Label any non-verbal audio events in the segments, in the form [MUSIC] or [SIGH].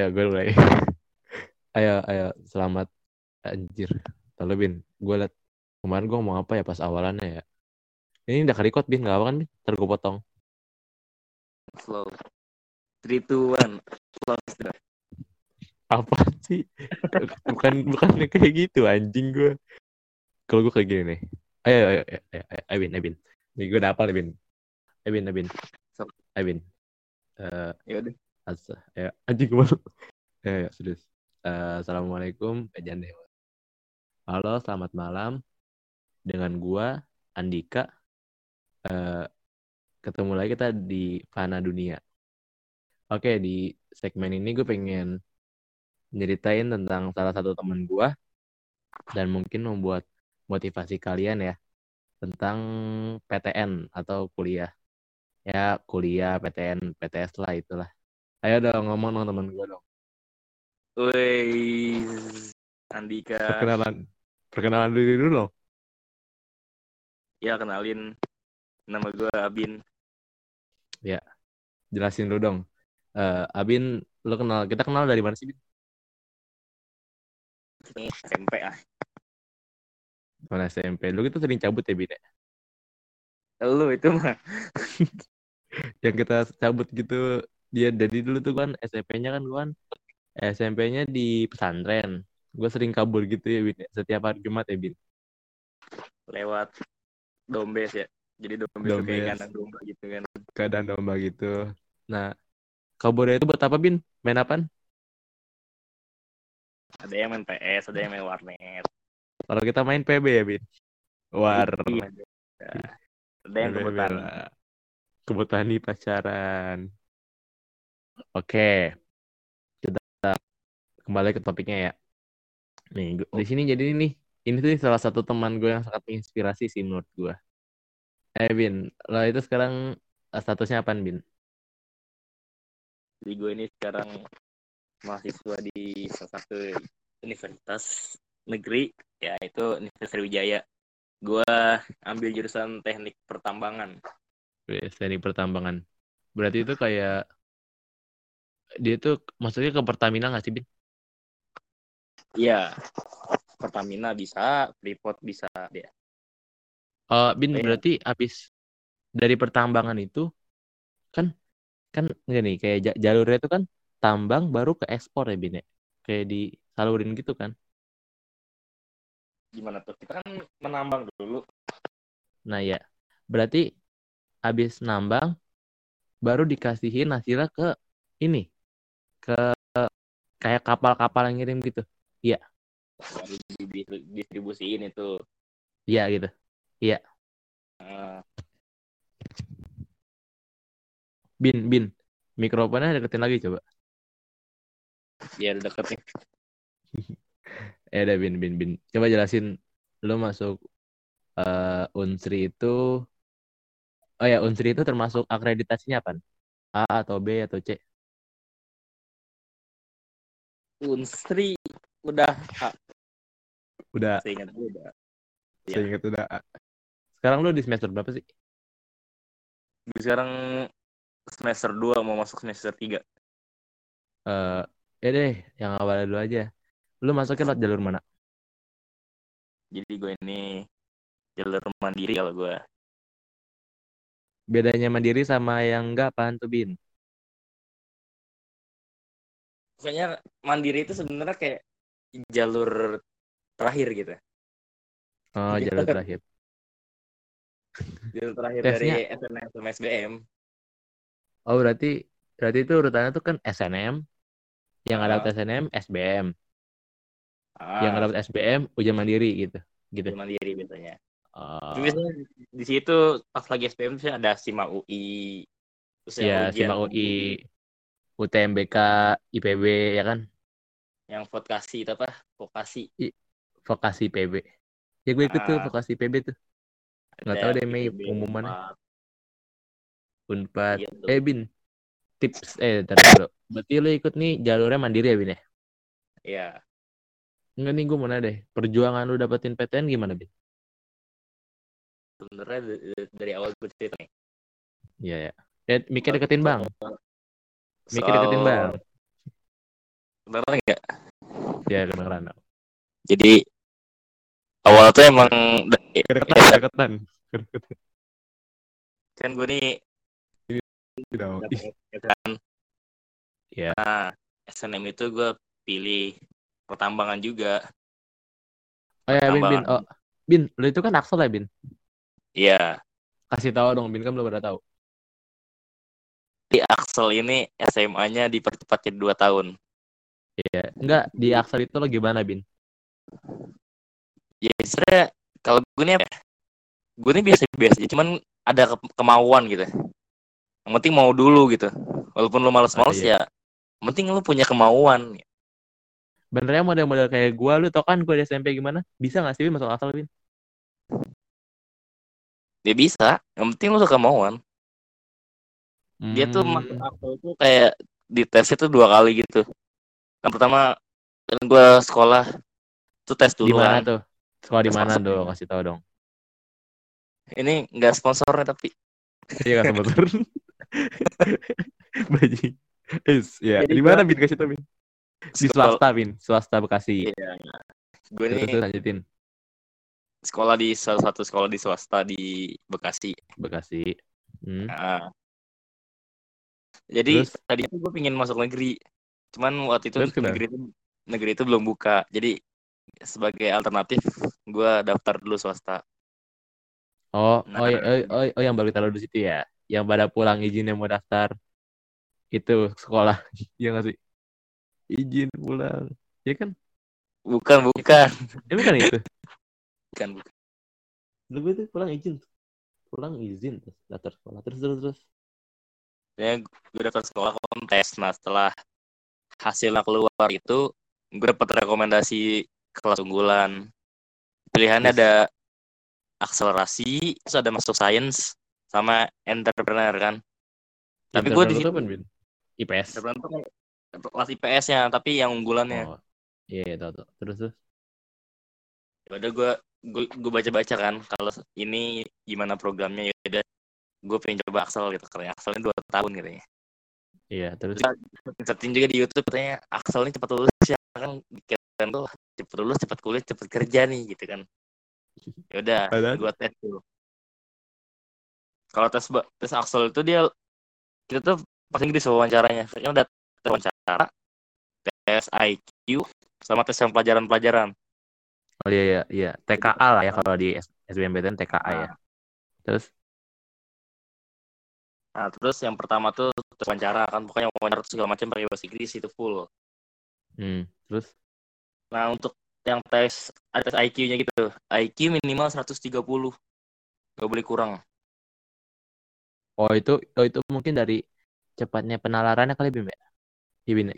Ya gue mulai. [LAUGHS] ayo, ayo, selamat anjir. Lalu Bin, gue liat kemarin gue ngomong apa ya pas awalannya ya. Ini udah record Bin, gak apa kan Bin? Ntar gue potong. Slow. 3, 2, 1. Slow start. Apa sih? bukan bukan kayak gitu anjing gue. Kalau gue kayak gini nih. Ayo, ayo, ayo, ayo, ayo, ayo Bin, ayo Bin. Nih gue udah hafal nih Bin. Ayo Bin, ayo Bin. Ayo Bin. Eh, Ya udah. Asa, ya [LAUGHS] anjing. Ya, ya, serius. Eh, Assalamualaikum, Ejan Dewa. Halo, selamat malam. Dengan gua Andika. Eh, ketemu lagi kita di Fana Dunia. Oke, di segmen ini gue pengen nyeritain tentang salah satu temen gua dan mungkin membuat motivasi kalian ya tentang PTN atau kuliah. Ya, kuliah, PTN, PTS lah itulah. Ayo dong ngomong dong temen gue dong. Woi, Andika. Perkenalan. Perkenalan diri dulu dong. Ya kenalin. Nama gue Abin. Jelasin dulu dong. Eh, Abin, lo kenal kita kenal dari mana sih, Bin? Ini SMP ah. Mana SMP. Lu itu sering cabut ya, Bin? ya? Lu itu mah. [LAUGHS] Yang kita cabut gitu. Dia dari dulu tuh kan SMP-nya kan gua kan SMP-nya di pesantren. Gue sering kabur gitu ya, Bin. ya. Setiap hari Jumat ya, Bin. Lewat dombes ya. Jadi dombes, tuh kayak Dombes. kandang domba gitu kan. Keadaan domba gitu. Nah, kaburnya itu buat apa, Bin? Main apaan? Ada yang main PS, ada yang main warnet. Kalau kita main PB ya, Bin? Warnet. Ada yang bela. Kebutuhan nih pacaran. Oke. Kita kembali ke topiknya ya. Nih, gua- di sini jadi ini ini tuh salah satu teman gue yang sangat menginspirasi sih menurut gue. Eh Bin, lo itu sekarang eh, statusnya apaan Bin? Jadi gue ini sekarang mahasiswa di salah satu universitas negeri, yaitu Universitas Sriwijaya. Gue ambil jurusan teknik pertambangan. Teknik pertambangan. Berarti itu kayak dia tuh maksudnya ke Pertamina nggak sih Bin? Iya, Pertamina bisa, Freeport bisa dia. Oh, Bin Iya. berarti habis dari pertambangan itu kan kan gini kayak ja- jalurnya itu kan tambang baru ke ekspor ya Bin ya. Kayak disalurin gitu kan. Gimana tuh? Kita kan menambang dulu. Nah ya, berarti habis nambang baru dikasihin hasilnya ke ini ke kayak kapal-kapal yang ngirim gitu. Baru didistribusiin itu. Iya gitu. Eh, Bin, Bin. Mikrofonnya deketin lagi coba. [LAUGHS] ya udah deket nih. Eh ada Bin, Bin, Bin. Coba jelasin lu masuk eh Unsri itu Oh ya, Unsri itu termasuk akreditasinya apa? A atau B atau C? Unsri udah ah, Udah, seingat gue udah. Saya ingat udah A. Sekarang lu di semester berapa sih? Gue sekarang semester 2 mau masuk semester 3. Eh, ya deh, yang awalnya dulu aja. Lu masuknya lewat jalur mana? Jadi gue ini jalur mandiri kalau gue. Bedanya mandiri sama yang enggak apaan tuh, Bin? Pokoknya mandiri itu sebenarnya kayak jalur terakhir gitu. Oh, Gitu. jalur terakhir. Jalur terakhir Tesnya? dari SNM sama SBM. Oh, berarti berarti itu urutannya tuh kan SNM, yang nggak Ah. dapet SNM, SBM, Ah, yang nggak dapet SBM, ujian mandiri gitu. Gitu. jalur mandiri biasanya. Oh, Tapi biasanya di situ pas lagi SBM tuh ada SIMA UI. Terus ya, ujian SIMA UI, UTMBK, IPB, ya kan? yang vokasi itu apa? Vokasi. Vokasi PB. Ya gue ikut tuh Ah. vokasi PB tuh. Nggak tahu deh, Mei, IPB, pengumumannya. Unpad, gitu. Eh, Bin. Tips, eh, ntar dulu. Berarti lu ikut nih jalurnya mandiri ya, Bin ya? Iya. Enggak nih, gue mau nanya deh. Perjuangan lu dapetin PTN gimana, Bin? Sebenarnya dari awal gue cerita nih. Iya, ya. Eh, mikir deketin, Bang. Mikir Soal- deketin, Bang. Kedengeran nggak? Ya kedengeran. Jadi awal tuh emang SM kedeketan. Kedeketan. kan gue nih kan. Ya. Nah, SNM itu gue pilih pertambangan juga. Oh ya, Bin, Bin. Oh, Bin, lu itu kan Axel ya, Bin? Iya, Kasih tahu dong, Bin kan belum pada tahu. Di Axel ini SMA-nya dipercepat jadi 2 tahun. Iya. Enggak, di Axel itu lo gimana, Bin? Ya sebenarnya kalau gue nih apa ya? Gue nih biasa-biasa aja, cuman ada ke- kemauan gitu. Yang penting mau dulu gitu. Walaupun lu males-males Ah, iya. ya, yang penting lu punya kemauan. Benernya model-model kayak gua, lu tau kan gua di SMP gimana? Bisa gak sih, Bin, masuk Axel, Bin? Dia bisa, yang penting lu suka kemauan. Dia tuh Hmm, masuk Axel itu kayak di tes itu dua kali gitu. Yang pertama kan gue sekolah tuh tes di dulu mana kan. tuh? Sekolah di mana tuh? Kasih tahu dong. Ini nggak sponsornya tapi Iya kan sebetulnya. Bajing. Is, ya. Jadi Di mana Bin kasih tahu Bin? Di swasta Bin, swasta Bekasi. Iya. Gue nih terus lanjutin sekolah di salah satu sekolah di swasta di Bekasi. Bekasi. Hmm. Nah, jadi Terus? tadi itu gue pingin masuk negeri, cuman waktu itu Terus negeri itu negeri itu belum buka. Jadi sebagai alternatif gue daftar dulu swasta. Oh, Nah. oh, iya, oh, oh, oh, yang baru taruh di situ ya. Yang pada pulang izin yang mau daftar itu sekolah. [LAUGHS] Iya nggak sih? Izin pulang. Ya kan? Bukan, bukan, Ini kan itu. bukan, bukan. Dulu itu pulang izin. Pulang izin terus daftar sekolah. Terus terus terus. Ya, gue daftar sekolah kontes. Nah, setelah hasilnya keluar itu, gue dapat rekomendasi kelas unggulan. Pilihannya ada akselerasi, terus ada masuk sains, sama entrepreneur kan. Tapi gue di situ? IPS. entrepreneur kelas IPS-nya, tapi yang unggulannya. Oh. Iya, iya, tahu tahu. Terus terus. Ya udah gue gue gue baca-baca kan kalau ini gimana programnya ya udah gue pengen coba Axel gitu karena Axel ini dua tahun gitu ya. Iya, terus. Searching juga di YouTube katanya Axel ini cepat lulus ya kan kan tuh cepat lulus cepat kuliah cepat kerja nih gitu kan. Ya udah gue tes tuh. Kalau tes ba- tes Axel itu dia kita tuh pasti Inggris wawancaranya. Kayaknya udah tes wawancara, tes IQ sama tes yang pelajaran-pelajaran. Oh iya iya iya. TKA lah ya kalau di SBMPTN TKA ya. Terus Nah, terus yang pertama tuh tes wawancara kan pokoknya wawancara segala macam pakai bahasa Inggris itu full. hmm, terus Nah, untuk yang tes tes IQ-nya gitu. IQ minimal 130. Gak boleh kurang. oh itu oh itu mungkin dari cepatnya penalarannya kali Bim ya?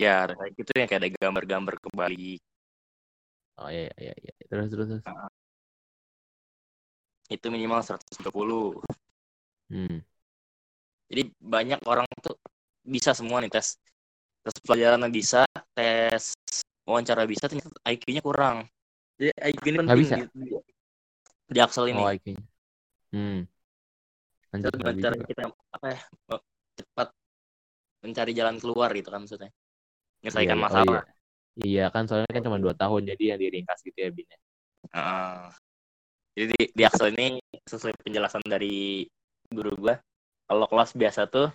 Iya ya? IQ itu yang kayak ada gambar-gambar kembali. Oh iya iya iya. Terus terus terus. Itu minimal 130. Hmm. Jadi banyak orang tuh bisa semua nih tes. Tes pelajaran bisa, tes wawancara bisa, ternyata IQ-nya kurang. Jadi IQ ini penting bisa? di, di, Axel ini. Oh IQ-nya. Hmm. Lanjut cara kita apa ya oh, cepat mencari jalan keluar gitu kan maksudnya menyelesaikan iya. Oh, masalah. iya. Iya kan soalnya kan cuma dua tahun jadi yang diringkas gitu ya Bin. Heeh. jadi di, di Axel ini sesuai penjelasan dari guru gua kalau kelas biasa tuh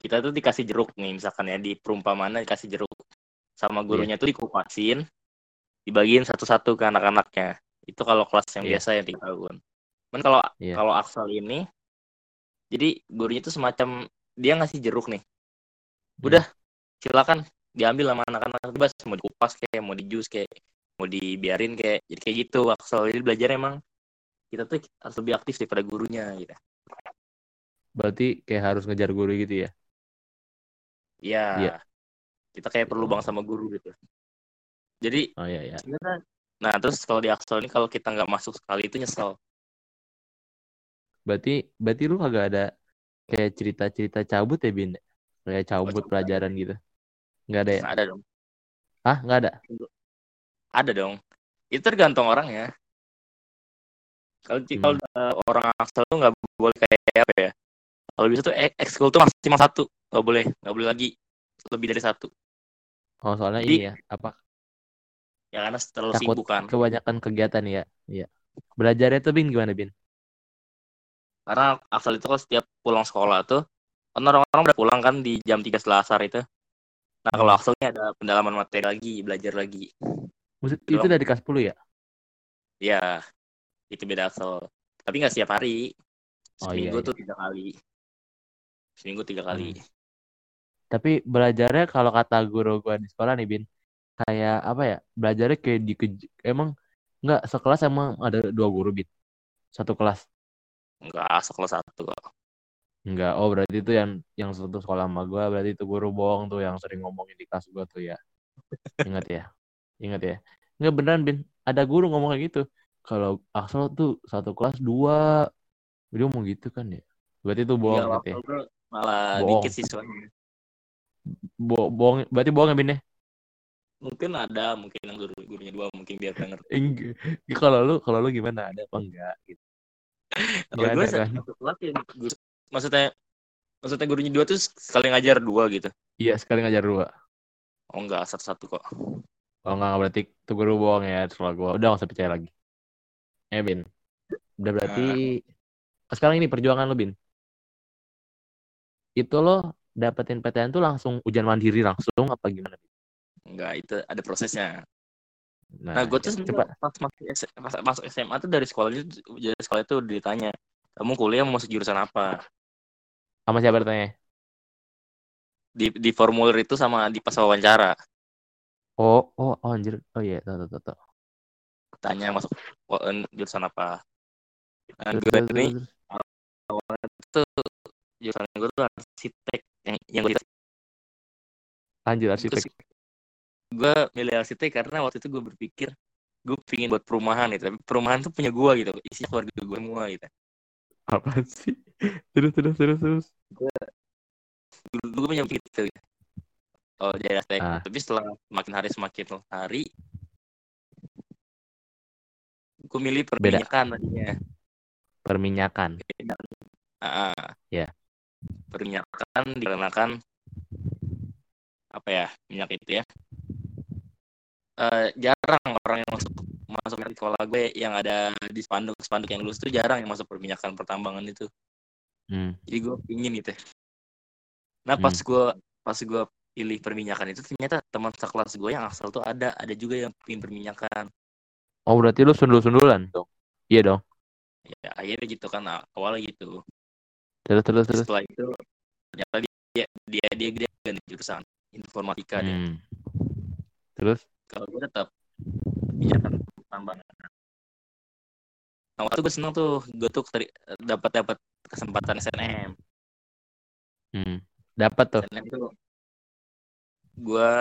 kita tuh dikasih jeruk nih misalkan ya di perumpamaan dikasih jeruk. Sama gurunya tuh dikupasin dibagiin satu-satu ke anak-anaknya. Itu kalau kelas yang Iya. biasa yang tiga tahun. Kan kalau Iya. kalau Axel ini jadi gurunya tuh semacam dia ngasih jeruk nih. Udah silakan diambil sama anak-anak. Bebas mau dikupas kayak mau di jus kayak mau dibiarin kayak jadi kayak gitu. Axel jadi belajar emang kita tuh harus lebih aktif daripada gurunya gitu Berarti kayak harus ngejar guru gitu ya. Iya. Iya. Kita kayak perlu banget sama guru gitu. Jadi, Oh iya iya. nah terus kalau di Axel ini kalau kita nggak masuk sekali itu nyesel. Berarti berarti lu kagak ada kayak cerita-cerita cabut ya Bin? Kayak cabut cabut pelajaran gitu. Nggak ada ya? Ada dong. Ah, nggak ada. Ada dong. Itu tergantung orangnya. Kalau Hmm. kalau eh, orang Axel tuh nggak boleh kayak apa ya? Kalau bisa tuh ekskul tuh maksimal satu, nggak boleh, nggak boleh lagi lebih dari satu. Oh, soalnya Jadi- ini ya, apa ya karena terlalu Takut sibuk kan kebanyakan kegiatan ya. Iya. Belajarnya tuh Bin gimana, Bin? karena Axel itu kan setiap pulang sekolah tuh kan orang-orang udah pulang kan di jam 3 setelah asar itu nah kalau Hmm. Ini ada pendalaman materi lagi belajar lagi Maksud, Itu itu dari kelas 10 ya? ya itu beda Axel tapi nggak setiap hari Oh, iya, seminggu iya. tuh tiga kali seminggu tiga kali Hmm. Tapi belajarnya kalau kata guru gua di sekolah nih, Bin, kayak apa ya? Belajarnya kayak di emang nggak sekelas emang ada dua guru, Bin. Satu kelas. enggak sekelas satu kok Enggak. Oh, berarti itu yang yang satu sekolah sama gua, berarti itu guru bohong tuh yang sering ngomongin di kelas gua tuh ya. [LAUGHS] Ingat ya. Ingat ya. Enggak beneran, Bin. Ada guru ngomong kayak gitu. Kalau Axel tuh satu kelas dua. Dia ngomong gitu kan ya. Berarti itu bohong Iya, gitu ya. Tuh malah Bohong. dikit siswanya Bo bohong. Berarti bohong ya, Bin ya? mungkin ada mungkin yang guru gurunya dua mungkin biar denger Enggak. Ya, Kalau lu kalau lu gimana? Ada apa enggak gitu. kalau gue ada, kan? ya maksudnya maksudnya gurunya dua tuh sekali ngajar dua gitu Iya, sekali ngajar dua. oh enggak satu satu kok Oh enggak, berarti itu guru bohong ya, setelah gua. Udah gak usah percaya lagi. Ya, Bin. Udah berarti sekarang ini perjuangan lo, Bin. Itu lo dapetin PTN tuh langsung ujian mandiri langsung apa gimana? Enggak itu ada prosesnya Nah, Nah, gue tuh coba pas masuk, pas masuk SMA tuh dari sekolah itu dari sekolah itu ditanya, kamu kuliah mau masuk jurusan apa? sama siapa bertanya? Di di formulir itu sama di pas wawancara, Oh, oh, oh anjir. Oh iya, tahu tahu tahu. tanya masuk jurusan apa? Nah, gue ini terus. tuh jurusan gue tuh arsitek yang yang gue Lanjut arsitek. gue milih arsitek karena waktu itu gue berpikir gue pingin buat perumahan gitu, tapi perumahan tuh punya gue gitu, isi keluarga gue semua gitu. Apa sih? Terus terus terus terus. Dulu gue punya gitu. Oh jadi arsitek, Ah. tapi setelah makin hari semakin hari, gue milih perminyakan tadinya. Perminyakan. Ah, Ya. Perminyakan dikarenakan apa ya minyak itu ya Eh, jarang orang yang masuk masuk di sekolah gue yang ada di spanduk spanduk yang lulus tuh jarang yang masuk perminyakan pertambangan itu Hmm. jadi gue pingin gitu nah pas Hmm. gue pas gue pilih perminyakan itu ternyata teman sekelas gue yang asal tuh ada ada juga yang pingin perminyakan Oh, berarti lu sundul-sundulan dong. Iya dong. ya akhirnya gitu kan awalnya gitu Terus terus terus. setelah itu ternyata dia dia dia, dia ganti jurusan informatika dia Hmm. Terus kalau gue tetap perminyakan pertambangan nah waktu gue seneng tuh gue tuh dapat dapat kesempatan SNM hmm. dapat tuh. SNM itu gue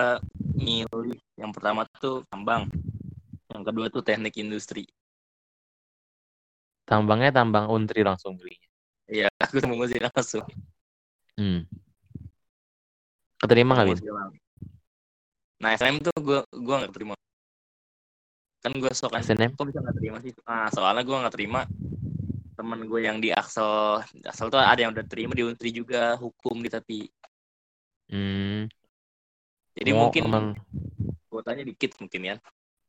milih yang pertama tuh tambang yang kedua tuh teknik industri Tambangnya tambang untri langsung belinya. Iya, aku mau sih langsung. Hmm. Keterima nggak, Bin? Nah, SNM tuh gue gue nggak terima. Kan gue sok SNM? kok bisa nggak terima sih? Nah, soalnya gue nggak terima temen gue yang di Axel, Axel tuh ada yang udah terima di Untri juga hukum di tapi Hmm. jadi Oh, mungkin emang kuotanya dikit mungkin ya.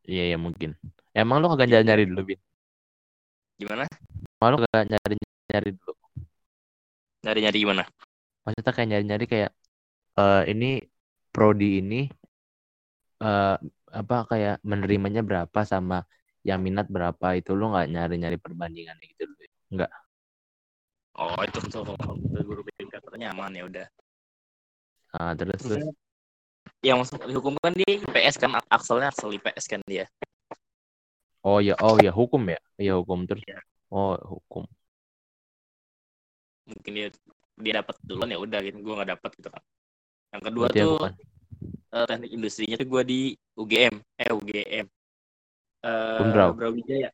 iya ya mungkin. Emang lu kagak nyari-nyari dulu, Bin? Gimana? Emang lu kagak nyari-nyari dulu? Nyari-nyari gimana? Maksudnya kayak nyari-nyari kayak eh ini prodi ini eh apa kayak menerimanya berapa sama yang minat berapa itu lu nggak nyari-nyari perbandingannya gitu dulu. Enggak. Oh, itu [LAUGHS] tuh guru katanya aman ya udah. Ah, terus terus. Yang masuk di hukum kan dia IPS kan, Axelnya Axel IPS kan dia. Oh ya, oh ya hukum ya. Iya hukum terus. Iya. Oh, hukum. Mungkin dia dia dapat duluan ya udah gitu, gue nggak dapat gitu kan. Yang kedua Berarti ya tuh bukan. eh, teknik industrinya tuh gue di UGM, eh UGM. Eh Undraw. Brawijaya.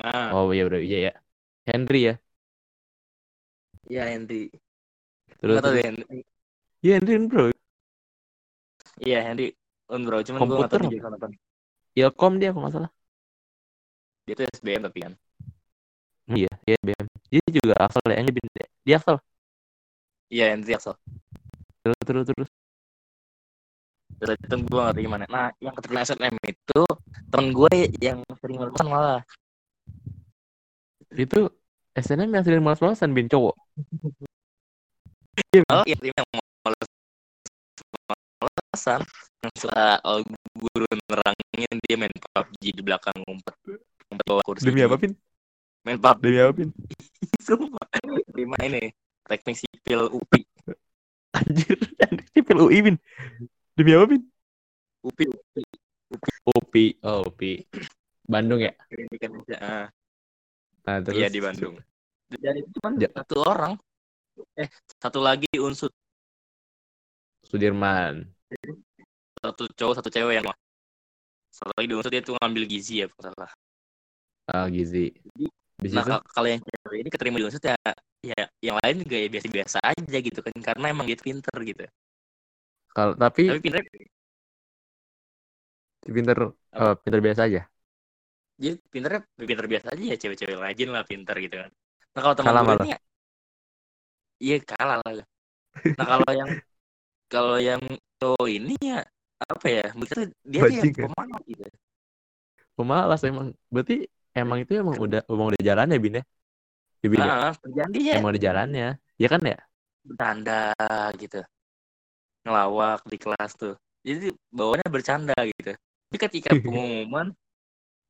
Nah, Oh iya bro, iya ya. Henry ya. iya Henry. Terus, Nggak tahu terus. deh, Henry. Iya Henry bro. Iya Henry Unbraw, cuman gue nggak tahu apa? di jurusan apa. Ilkom dia kalau nggak salah. Dia tuh SBM tapi kan. Iya, iya BM. Dia juga asal ya, dia, dia asal. Iya Henry Axel. Terus terus terus. Terus itu gue ngerti gimana. Nah, yang keterima SNM itu temen gue yang sering malas malah. Itu SNM yang sering malas-malasan bin cowok. Oh, yang yang malas malasan. Yang suka oh, guru nerangin dia main PUBG di belakang ngumpet. Ngumpet bawah kursi. Demi apa pin? Main PUBG. Demi apa pin? [LAUGHS] Sumpah. Ini. Teknik sipil UPI. Anjir, sipil UI bin. Demi apa bin? UPI. UPI. UPI, oh UPI. Bandung ya? Pendidikan. Ah. Nah, terus Iya di Bandung. Dan itu cuma Ja- satu orang. Eh, satu lagi unsur. Sudirman. Satu cowok, satu cewek yang satu lagi di unsur dia tuh ngambil gizi ya, kalau salah. Ah, gizi. Di Nah, kalau yang cewek ini keterima di unsur ya, ya yang lain juga ya biasa-biasa aja gitu kan, karena emang dia pinter gitu. kalau tapi Tapi pinter, pinter eh, pinter biasa aja. jadi pinternya pinter biasa aja ya cewek-cewek rajin lah pinter gitu kan. Nah kalau teman gue ini, ya- iya kalah lah. Nah kalau yang kalau yang cowok ini ya apa ya, begitu dia tuh yang Bajingan. pemalas gitu. Pemalas emang. Berarti emang itu emang udah emang udah jalannya bin ya? Ya, Bin, ya? Kerjaan dia Emang udah jalannya. Ya kan ya? bercanda gitu ngelawak di kelas tuh jadi bawaannya bercanda gitu tapi ketika [LAUGHS] pengumuman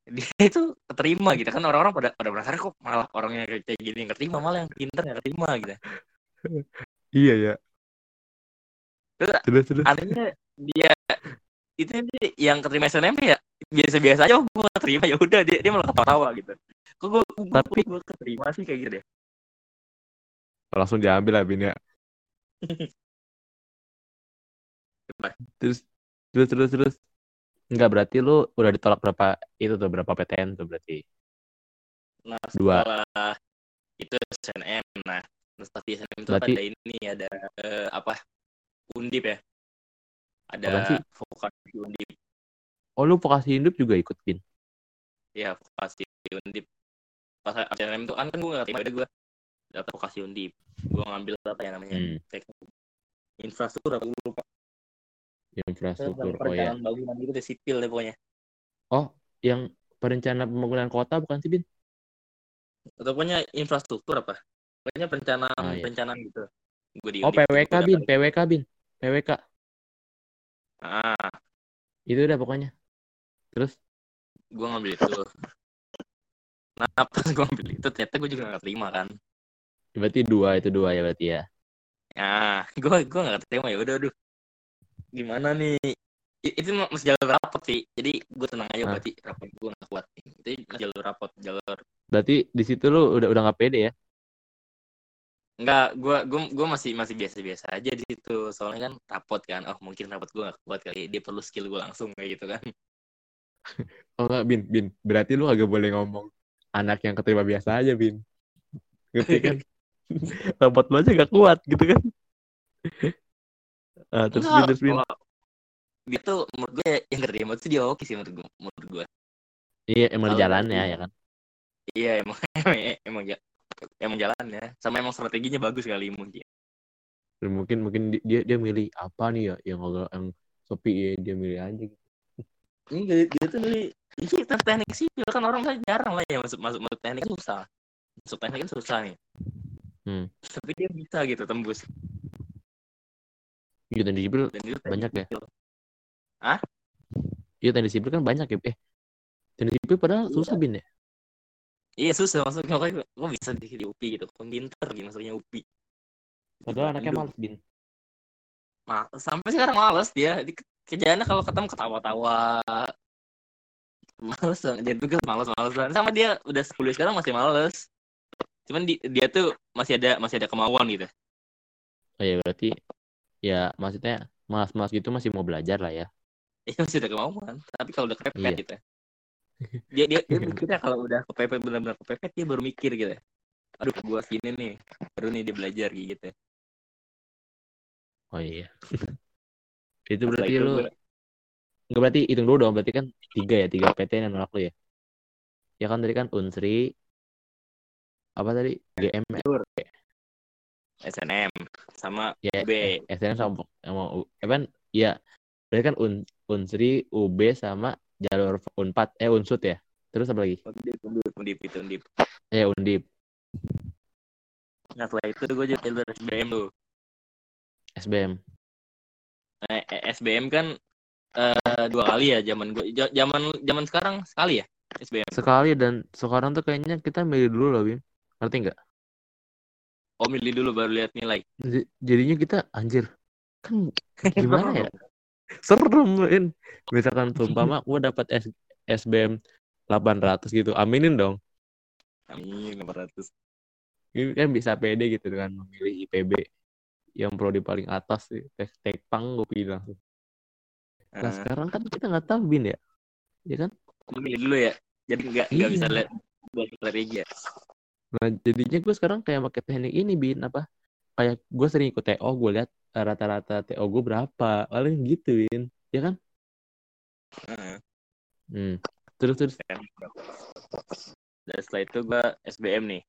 dia itu keterima gitu kan orang-orang pada pada penasaran kok malah orangnya kayak kayak gini yang keterima malah yang pinter yang keterima gitu Iya ya. Terus Terus terus. anehnya dia itu yang keterima SNM ya biasa-biasa aja oh, gue keterima ya udah dia dia malah ketawa gitu kok gue Tapi- gue keterima sih kayak gitu deh Langsung diambil lah bin ya. Terus terus terus terus. Enggak berarti lu udah ditolak berapa itu tuh berapa PTN tuh berarti? Nah, Dua. itu SNM. Nah, setelah di SNM itu Berarti- ada ini ada eh, apa? Undip ya. Ada vokasi Undip. Oh lu vokasi hidup juga ikut bin? Ya, vokasi Undip. Pas SNM itu kan kan gue nggak terima, udah gue daftar vokasi Undip. Gue ngambil apa ya namanya? Hmm. Teknik infrastruktur apa gue lupa. Infrastruktur. Oh ya. Perencanaan bangunan gitu deh sipil deh pokoknya. Oh yang perencana pembangunan kota bukan sih bin? Atau pokoknya infrastruktur apa? Pokoknya perencanaan Ah, iya. perencanaan gitu. Gue di Oh Undip, PWK gua bin. PWK bin, PWK. Ah, Itu udah pokoknya. Terus? Gue ngambil itu. Nah pas gue ngambil itu? Ternyata gue juga gak terima kan? Berarti dua itu dua ya berarti ya. nah gue gue gak terima ya udah aduh. Gimana nih? Itu masih jalur rapot sih. Jadi gue tenang aja. Hah? berarti rapot gue gak kuat itu jalur rapot jalur Berarti di situ lu udah udah nggak pede ya? enggak gue gue gue masih masih biasa biasa aja di situ. Soalnya kan rapot kan. Oh mungkin rapot gue gak kuat kali. Dia perlu skill gue langsung kayak gitu kan Oh enggak bin, bin. Berarti lu agak boleh ngomong anak yang keterima biasa aja bin. Ngerti kan? [LAUGHS] Rapot lu aja gak kuat gitu kan? Ah, terus bin, terus bin. dia tuh menurut gue yang keterima tuh dia oke sih menurut gue menurut gue Iya emang Kalau- jalannya ya kan? Iya emang [LAUGHS] emang emang, ja- emang jalannya sama emang strateginya bagus kali mungkin. Dan mungkin mungkin di- dia dia milih apa nih ya yang agak yang sepi ya dia milih aja gitu. Ini dia, dia tuh milih ini teknik sipil kan orang kan jarang lah ya masuk masuk masuk teknik susah. Masuk teknik kan susah nih. Hmm. Tapi dia bisa gitu tembus. Iya teknik sipil Banyak ya? sipil. Iya teknik sipil kan banyak ya. Eh teknik sipil padahal Iya. susah bin ya. Iya susah masuknya makanya kok bisa di, di UPI gitu. Kok pinter gitu masuknya UPI. Padahal anaknya males bin. Ma- sampai sekarang males dia. Kerjaannya kalau ketemu ketawa-tawa. Males banget. Dia tugas males-males banget. Sama dia udah kuliah sekarang masih males. Cuman di, dia tuh masih ada masih ada kemauan gitu. Oh iya berarti ya maksudnya mas-mas gitu masih mau belajar lah ya. [LAUGHS] Iya masih ada kemauan. Tapi kalau udah kepepet Iya. gitu. Dia dia, dia [LAUGHS] mikirnya kalau udah kepepet benar-benar kepepet dia baru mikir gitu. Aduh gua gini nih. Baru nih dia belajar gitu. Oh iya. [LAUGHS] itu Setelah berarti itu lu gua- Enggak berarti hitung dulu dong, berarti kan tiga ya, tiga PTN yang nolak lu ya. Ya kan tadi kan Unsri, apa tadi? GM SNM sama ya B. eh, SNM sama sama U- eh, kan ya Berarti kan Un, Unsri, UB sama jalur Unpad, eh Unsut ya. Terus apa lagi? undip undip undip itu undip Eh Undip, nah setelah itu gue jadi jalur SBM tuh SBM. Nah, eh, SBM kan eh, dua kali ya zaman gue zaman zaman sekarang sekali ya SBM Sekali dan sekarang tuh kayaknya kita milih dulu loh, Bim. Ngerti nggak? oh milih dulu baru lihat nilai J- Jadinya kita anjir. Kan gimana ya? Serem, Bin. Misalkan seumpama gue dapat S- SBM 800 gitu. Aminin dong. amin 400 Ini kan bisa pede gitu dengan memilih IPB yang prodi paling atas sih. Tek tekpang gue pilih langsung. Nah Eh, sekarang kan kita nggak tahu bin ya, ya kan? gue milih dulu ya jadi nggak nggak Iya. bisa lihat buat strategi ya Nah jadinya gue sekarang kayak pakai teknik ini bin apa? Kayak gue sering ikut TO, gue lihat eh, rata-rata TO gue berapa, paling gitu bin, ya kan? Heeh. Hmm. Terus terus dan setelah itu gue SBM nih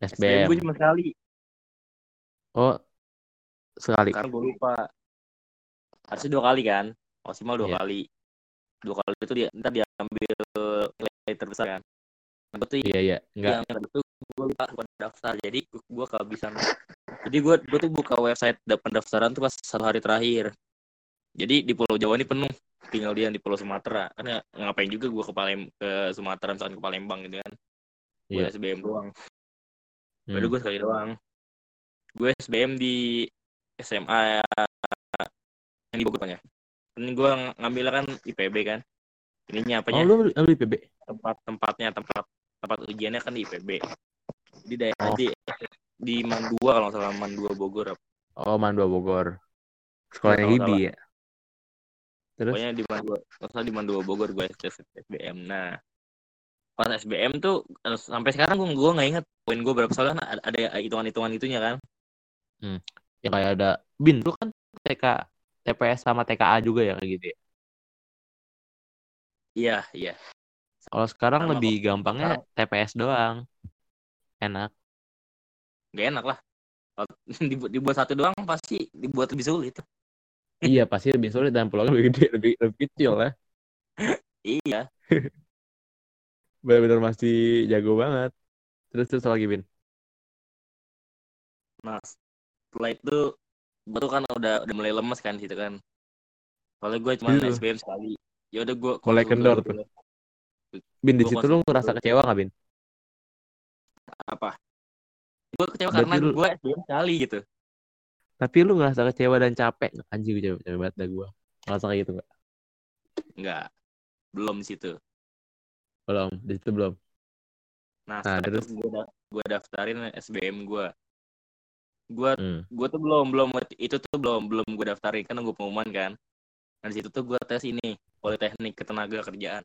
SBM SBM. gue cuma sekali Oh sekali. sekarang gue lupa harusnya dua kali kan maksimal dua Iya. kali dua kali itu dia ntar diambil nilai terbesar kan itu Iya iya. Enggak. yang itu gue lupa bukan daftar jadi gue kehabisan jadi gue gue tuh buka website da- pendaftaran tuh pas satu hari terakhir jadi di Pulau Jawa ini penuh tinggal dia di Pulau Sumatera karena ngapain juga gue ke Palem ke Sumatera misalkan ke Palembang gitu kan gue Iya. SBM doang Hmm. baru gue sekali doang gue SBM di SMA yang di Bogor ya ini gue ng- ngambil kan IPB kan ininya Oh apanya lu ambil IPB? tempat tempatnya tempat tempat ujiannya kan di IPB di Oh. daerah di di Mandua kalau salah Mandua Bogor Oh Mandua Bogor. Sekolahnya Gibi ya. Terus? pokoknya di Mandua kalau di Mandua Bogor gue SBM nah pas SBM tuh sampai sekarang gue gue nggak inget poin gue berapa soalnya kan ada hitungan-hitungan itunya kan Ya kayak ada bin lu kan TK TPS sama TKA juga ya kayak gitu ya. iya iya Kalau sekarang Sama lebih gampangnya TPS doang. Enak. gak enak lah Kalau [LAUGHS] dibuat, dibuat satu doang pasti dibuat lebih sulit [LAUGHS] iya pasti lebih sulit dan peluangnya lebih gede, lebih, lebih kecil ya. iya [LAUGHS] Benar-benar masih jago banget. Terus terus lagi bin? nah setelah itu gue tuh kan udah udah mulai lemes kan situ kan soalnya gue cuma Iya. SBM sekali ya udah gue Mulai kendor tuh. Bin di situ lu ngerasa kecewa nggak bin? apa gue kecewa Berarti karena lu- gue SBM sekali gitu Tapi lu ngerasa kecewa dan capek nggak? Anjing capek, capek banget dah gue. Ngerasa kayak gitu nggak? Enggak belum di situ Belum, di situ belum. nah, Nah, terus? gue gue daftarin SBM gue gue Hmm. gue tuh belum belum itu tuh belum belum gue daftarin kan nunggu pengumuman kan nah di situ tuh gue tes ini politeknik ketenaga kerjaan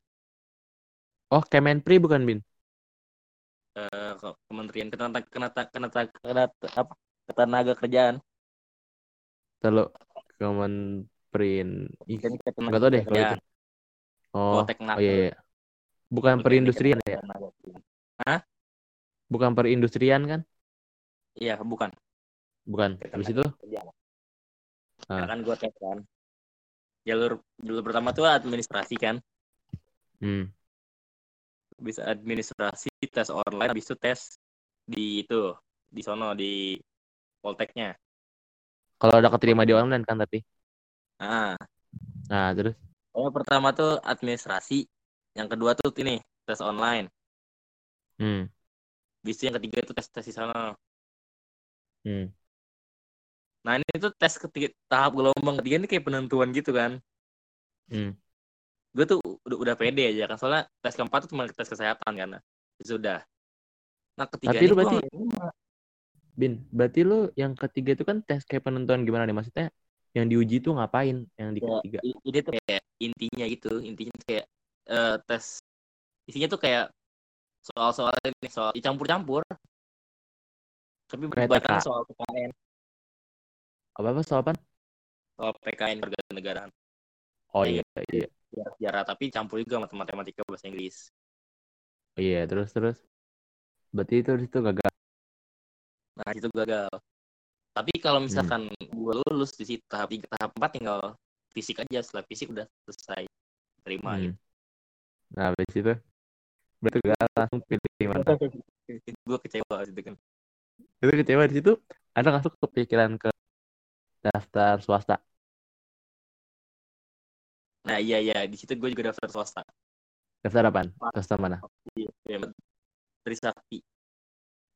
Oh, Kemenpri bukan bin? eh, ke- Kementerian Ketenaga Ketenaga Ketenaga Ketenaga- apa ketenaga kerjaan Terlalu Kemenprin. Ih, nggak tahu deh kalau itu. Oh, Politeknik. oh iya, iya. Bukan perindustrian ya? Kerjaan. Bukan perindustrian kan? Iya, bukan. Bukan. Habis itu? Ah. Ya kan gue tes kan. Jalur jalur pertama tuh administrasi kan. Hmm. Bisa administrasi, tes online, habis itu tes di itu di sono di Polteknya. Kalau ada keterima di online kan tapi. Nah, Nah, terus? yang pertama tuh administrasi, yang kedua tuh ini tes online. Hmm. Habis itu yang ketiga itu tes tes di sana. Hmm. Nah ini tuh tes ketiga tahap gelombang ketiga ini kayak penentuan gitu kan. Hmm. Gue tuh udah, udah pede aja kan soalnya tes keempat tuh cuma tes kesehatan kan. Sudah. Nah ketiga Tapi ini gua berarti- terima. Bin, berarti lu yang ketiga itu kan tes kayak penentuan gimana nih? Maksudnya yang diuji tuh ngapain yang di Ya, ketiga? i- ini tuh kayak intinya gitu intinya kayak eh, tes isinya tuh kayak soal-soal ini soal dicampur-campur tapi TK. soal PKN Apa-apa soal apa? soal PKN warga negaraan Oh Iya. iya, sejarah, tapi campur juga sama matematika bahasa Inggris Iya, terus terus. Berarti itu itu gagal. nah itu gagal tapi kalau Hmm. misalkan gue lulus di situ tahap tiga tahap empat tinggal fisik aja setelah fisik udah selesai terima Hmm. gitu. Nah, habis itu berarti gak langsung pilih mana. [LAUGHS] gue kecewa gitu kan Itu kecewa di situ. Ada langsung kepikiran ke daftar swasta. nah iya iya di situ gue juga daftar swasta Daftar apaan? Swasta mana? Iya, Trisakti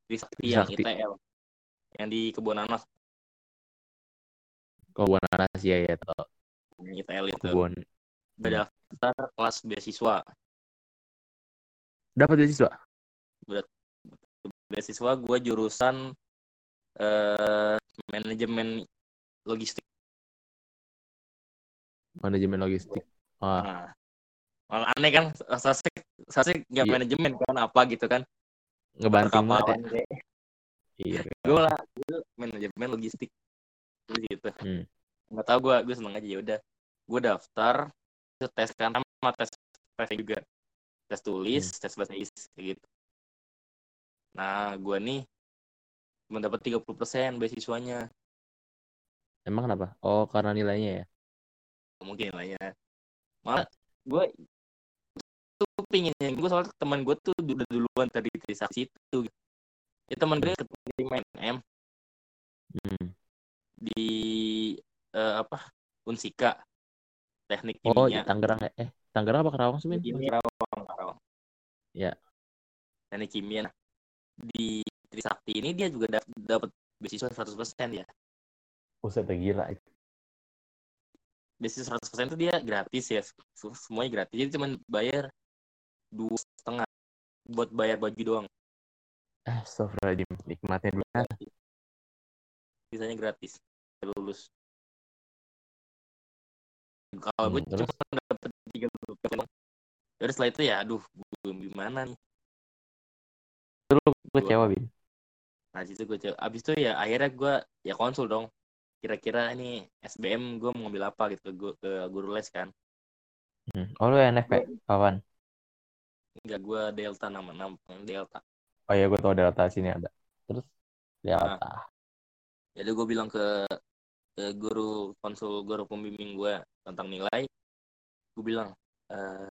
Trisakti yang. ITL yang di kebun nanas Kebun nanas ya ya tau. yang ITL itu Kebun. gue daftar kelas beasiswa Dapat beasiswa? beasiswa gue jurusan eh manajemen logistik Manajemen logistik. Wah, nah, malah aneh kan sasik sasik nggak Iya. manajemen kan apa gitu kan ngebanting banget ya. Iya. gue lah gue manajemen logistik gitu Hmm. nggak tahu gue gue seneng aja ya udah gue daftar itu tes kan sama tes tes juga tes tulis Hmm. tes bahasa Inggris kayak gitu nah gue nih mendapat 30% beasiswanya Emang kenapa? Oh, karena nilainya ya. mungkin lah ya malah gue tuh pinginnya gue soalnya teman gue tuh udah duluan tadi Trisakti itu ya teman gue ketemu main M Hmm. di eh, apa Unsika teknik Oh, kimia di Tangerang ya? Eh, Tangerang apa Karawang sih, Karawang, Karawang. Ya. Teknik kimia. Nah, di Trisakti ini dia juga dap- dapat beasiswa 100% ya. Buset, gila. Beasiswa 100% itu dia gratis ya. Sem- Semuanya gratis. Jadi cuma bayar dua setengah buat bayar baju doang. Astagfirullahaladzim. Nikmatnya dulu. Ah, Sisanya gratis. Lulus. Kalau gue Hmm, terus? cuma dapet tiga doang. Terus setelah itu ya, aduh, belum gimana nih. Itu lu kecewa, Bin. Nah, situ gue coba. Abis itu ya akhirnya gue ya konsul dong. Kira-kira ini SBM gue mau ngambil apa gitu ke, gu- ke guru les kan. Hmm. Oh, lu NFP? Kawan? Enggak, gue Delta nama, nama Delta. Oh iya, gue tau Delta sini ada. Terus? Delta. Jadi gue bilang ke, ke guru konsul guru pembimbing gue tentang nilai. Gue bilang, eh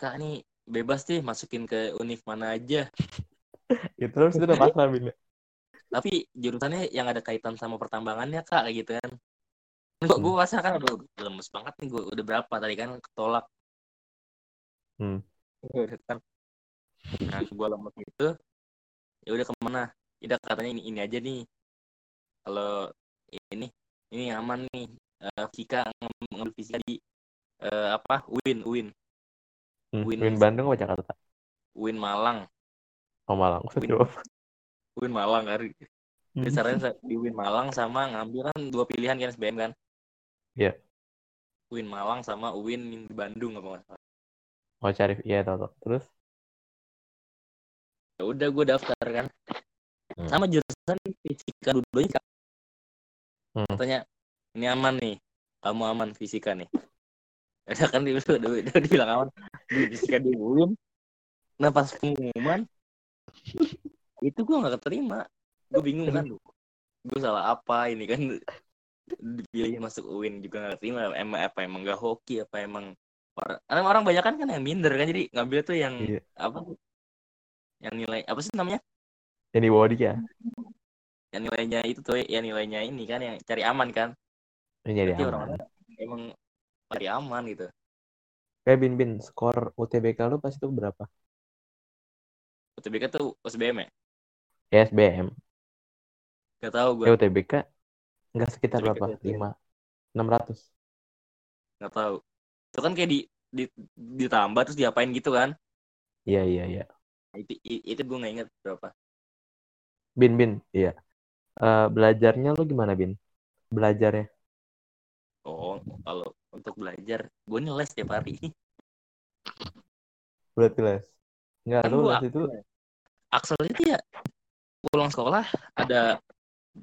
Kak ini bebas deh masukin ke univ mana aja. [LAUGHS] Ya, terus itu udah pasrah, Bin. Tapi jurusannya yang ada kaitan sama pertambangannya Kak, kayak gitu kan. Gue gue rasa kan udah lemes banget nih gue udah berapa tadi kan ketolak. Hmm. Kan. Nah, gue lemes gitu. Ya udah ke mana? Udah katanya ini ini aja nih. Kalau ini ini aman nih. Eh, fisika ngam- ngambil fisika di eh, apa? Win Win Hmm. Win- Win Bandung apa Jakarta? Win Malang. Oh, Malang. [LAUGHS] Win. Win Malang. Hmm. Besarnya di Win Malang sama ngambil kan dua pilihan kan SBM kan. Iya. Win Malang sama Win di Bandung apa nggak salah. Oh, cari. Iya, tau, tau. Terus? Ya udah gue daftar kan. Hmm. Sama jurusan fisika dua-duanya Kak. Hmm. katanya ini aman nih. Kamu aman fisika nih. [LAUGHS] Ya kan dia udah, udah, udah dibilang aman. Di fisika di Win. Nah pas pengumuman itu gue nggak keterima. Gue bingung kan. Gue salah apa ini kan dipilih masuk UIN juga nggak terima emang apa emang gak hoki apa emang orang orang, orang banyak kan kan yang minder kan jadi ngambil tuh yang Iya. apa yang nilai apa sih namanya Yang di bawah dia. yang nilainya itu tuh ya nilainya ini kan yang cari aman kan jadi Berarti aman. orang-orang emang cari aman gitu Kayak Bin Bin, skor UTBK lu pas itu berapa? UTBK tuh USBM ya Ya, SBM. gak tahu gue UTBK enggak sekitar UTBK berapa? itu. 5 600. nggak tahu itu kan kayak di, di ditambah terus diapain gitu kan Iya, iya, iya. itu i- itu gue nggak inget berapa Bin Bin, iya. Eh, belajarnya lu gimana, Bin? Belajarnya. oh kalau untuk belajar gue nih les tiap hari [LAUGHS] Berarti les. Enggak, kan lu les itu itu ya pulang sekolah ada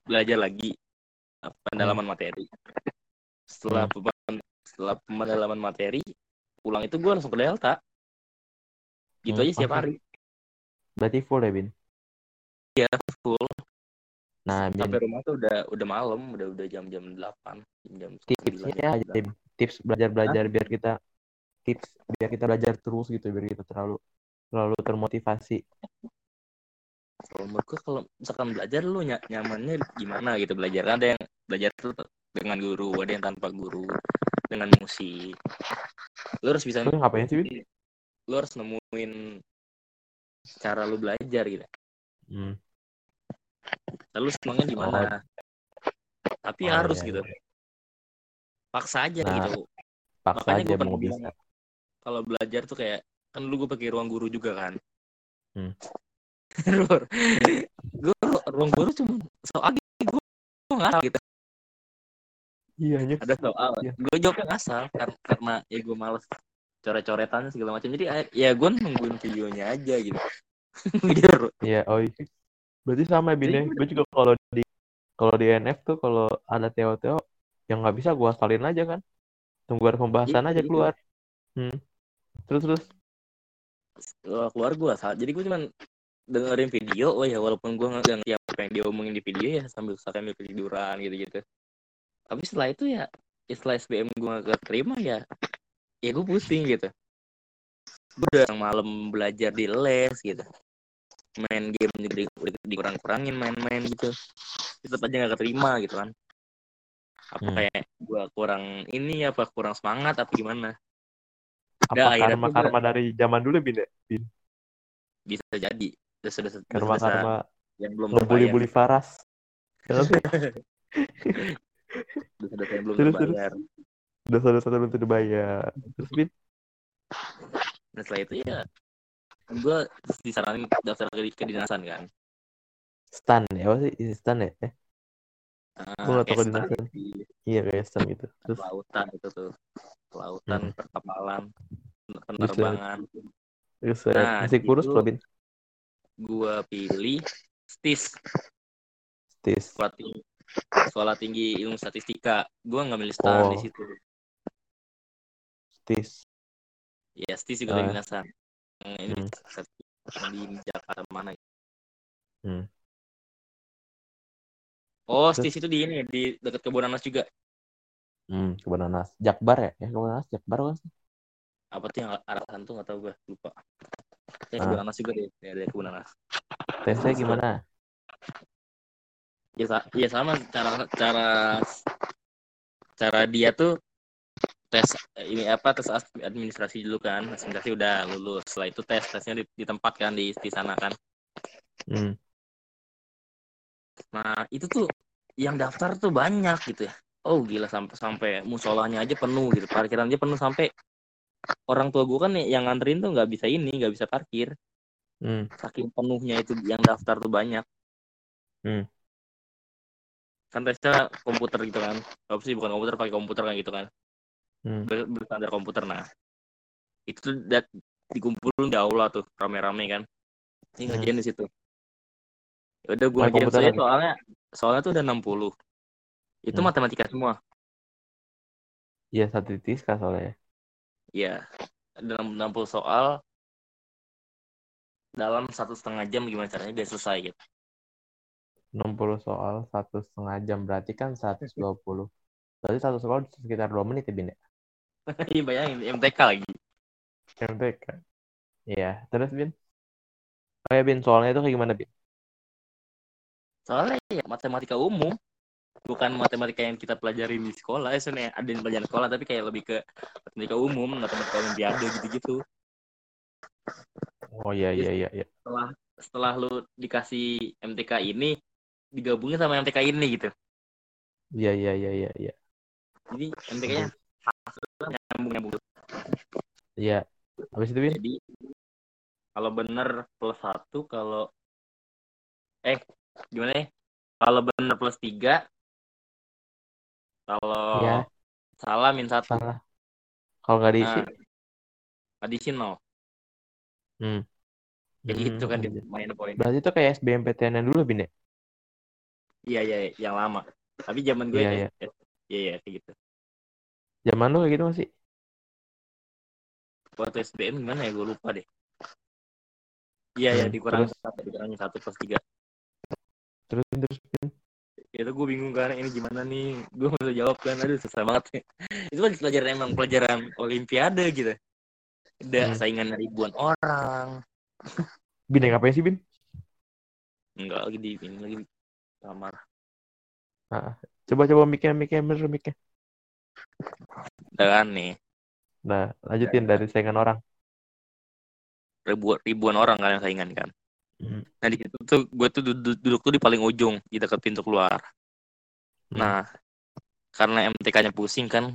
belajar lagi apa, pendalaman materi. Setelah pem- setelah pendalaman materi pulang itu gue langsung ke Delta. Gitu Hmm, aja setiap hari berarti full ya, Bin? full. Nah, Bin, sampai rumah tuh udah udah malam udah udah jam-jam 8 jam tipsnya 9, aja, tips belajar-belajar biar kita tips biar kita belajar terus gitu, biar kita terlalu terlalu termotivasi. Kalau menurut gue kalau misalkan belajar lu ny- nyamannya gimana gitu? Belajar Kan ada yang belajar tuh dengan guru ada yang tanpa guru dengan musik. Lu harus bisa Lu ngapain sih, Bin? lu harus nemuin cara lu belajar gitu. Hmm. lalu senangnya di mana tapi Oh, harus iya, gitu. paksa aja Nah, gitu. Paksa Makanya aja gua pernah mau bilang, bisa. kalau belajar tuh kayak kan dulu gue pakai ruang guru juga kan? Hmm. Gue ruang guru cuma soal gue ngasal gitu Iya, anjir. ada soal Iya. gue jawabnya ngasal karena, karena ya gue males coret-coretannya segala macam jadi eh, ya gue nungguin videonya aja gitu [LAUGHS] gitu Iya, oh iya. Berarti sama ya, Bin. Jadi- Gue juga kalau di kalau di NF tuh kalau ada Teo-Teo yang nggak bisa gua salin aja kan. Tunggu ada pembahasan Iya, aja gitu. keluar. Hmm. Terus terus. Keluar gue saat jadi gue cuman dengerin video. Oh ya walaupun gue nggak ngerti apa yang dia omongin di video ya sambil sambil ketiduran gitu gitu tapi setelah itu ya setelah SBM gue gak keterima ya ya gue pusing gitu. Gue udah malam belajar di les gitu. Main game juga di, di- dikurang-kurangin main-main gitu. Tetap aja gak keterima gitu kan. Apa Hmm. kayak gue kurang ini apa kurang semangat apa gimana? Apa karma karma dari zaman dulu Bin? Bin. bisa jadi dosa dosa Karma karma yang belum ngebully bully Faras. Kenapa? dosa dosa yang belum Terus, terbayar Dosa dosa belum terbayar. Terus Bin. dan setelah itu ya gue disaranin daftar ke kedinasan kan Stan ya, apa sih? Stan ya? Eh, Ah, Gua nggak tahu kayak kedinasan. iya kayak Stan gitu. Terus lautan itu tuh lautan Hmm. perkapalan penerbangan terus eh, Nah, masih kurus Bin. Gue pilih stis Tis. sekolah tinggi sekolah tinggi ilmu statistika gue nggak milih stan Oh. di situ Tis. ya stis juga kedinasan Yang ini Hmm. di Jakarta mana Hmm. oh Terus? stis itu di ini di dekat kebun nanas juga Hmm, kebun nanas. Jakbar ya? Ya kebun nanas Jakbar kan sih? apa tuh yang arahan tuh nggak tahu gue lupa ya Ah. kebun nanas juga deh ya dari kebun nanas Tesnya gimana? ya, ya sama cara cara cara dia tuh tes ini apa tes as- administrasi dulu kan. Administrasi udah lulus. Setelah itu tes tesnya di, di tempat kan di di sana kan. Hmm. nah itu tuh yang daftar tuh banyak gitu ya. Oh gila sampai sampai musolanya aja penuh gitu. Parkiran aja penuh sampai orang tua gue kan yang nganterin tuh nggak bisa ini nggak bisa parkir Hmm. saking penuhnya itu yang daftar tuh banyak Hmm. kan tesnya komputer gitu kan apa sih bukan komputer pakai komputer kan gitu kan Hmm. ber- berstandar komputer nah itu tuh dat dikumpulin di aula tuh rame-rame kan ini Hmm. di situ Ya udah gue saya lagi? soalnya soalnya tuh udah 60 itu Hmm. matematika semua Iya satu titis kah soalnya. Ya ada 60 soal dalam satu setengah jam gimana caranya biar selesai gitu 60 soal satu setengah jam berarti kan 120. Berarti satu soal sekitar 2 menit ya Bin ya? [LAUGHS] Iya bayangin MTK lagi MTK. Iya, terus Bin? Oh ya Bin, soalnya itu kayak gimana Bin? soalnya ya matematika umum bukan matematika yang kita pelajari di sekolah ya sebenarnya ada yang pelajaran sekolah tapi kayak lebih ke matematika umum matematika olimpiade gitu-gitu Oh iya iya iya iya. setelah setelah lu dikasih MTK ini digabungin sama MTK ini gitu Iya iya iya iya iya. jadi MTK-nya nyambung nyambung Iya. Habis itu Bin? jadi kalau bener plus satu kalau eh gimana ya kalau bener plus tiga kalau Iya, salah min satu salah. Kalau nggak diisi? nah, additional Hmm. kayak gitu kan Hmm. main poin Berarti itu kayak SBMPTN yang dulu Bin ya? iya iya yang lama tapi zaman gue Iya, kayak iya. iya iya kayak gitu Zaman lu kayak gitu masih? waktu SBM gimana ya gue lupa deh iya iya Hmm, dikurangin terus? satu dikurangin satu plus tiga terus terus itu gue bingung kan ini gimana nih? Gue nggak bisa jawab kan aduh susah banget itu kan pelajaran emang pelajaran olimpiade gitu. Udah Hmm. saingan ribuan orang. Bin yang ngapain sih bin? Enggak lagi di ini lagi di kamar coba coba miknya bener miknya udah kan nih. Nah lanjutin dari saingan orang. Ribuan ribuan orang kan yang saingan kan Hmm. nah di situ tuh gue tuh duduk, duduk tuh di paling ujung di dekat pintu keluar Hmm. nah karena MTK-nya pusing kan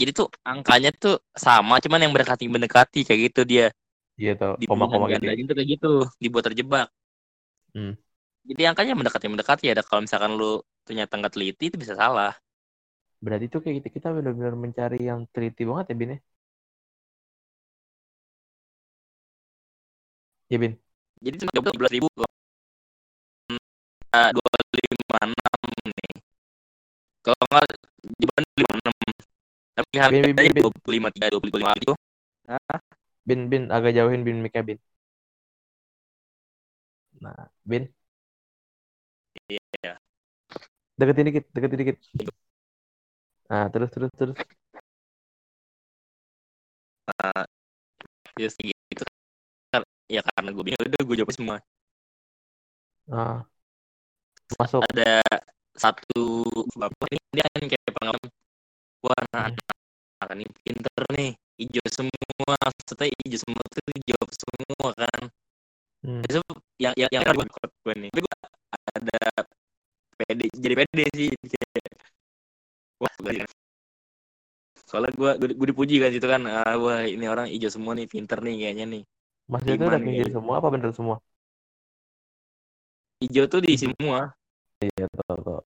jadi tuh angkanya tuh sama cuman yang mendekati mendekati kayak gitu dia iya tau di koma-koma gitu ya. itu kayak gitu dibuat terjebak Hmm. jadi angkanya mendekati mendekati ada kalau misalkan lu ternyata nggak teliti itu bisa salah berarti tuh kayak gitu kita benar-benar mencari yang teliti banget ya bin ya Iya bin jadi cuma dua belas ribu dua lima enam nih. Kalau nggak jawaban lima enam. Tapi harganya dua puluh lima tiga dua puluh lima itu bin bin agak jauhin bin miknya bin. Nah bin. Iya. deketin dikit deketin dikit. Nah terus terus terus. Ya segitu kan ya karena gue bingung udah gue jawab semua. Ah. Masuk. Ada satu bapak ini dia kan kayak pengalaman wah anak anak ini pinter nih hijau semua. Maksudnya hijau semua tuh jawab semua kan. Hmm. itu yang yang yang gue gue nih. Tapi gue ada pede jadi pede sih kayak wah gue soalnya gue gue dipuji kan gitu kan ah, wah ini orang hijau semua nih pinter nih kayaknya nih maksudnya itu udah pinggir kayaknya. semua apa bener semua? Hijau tuh di semua. Iya tau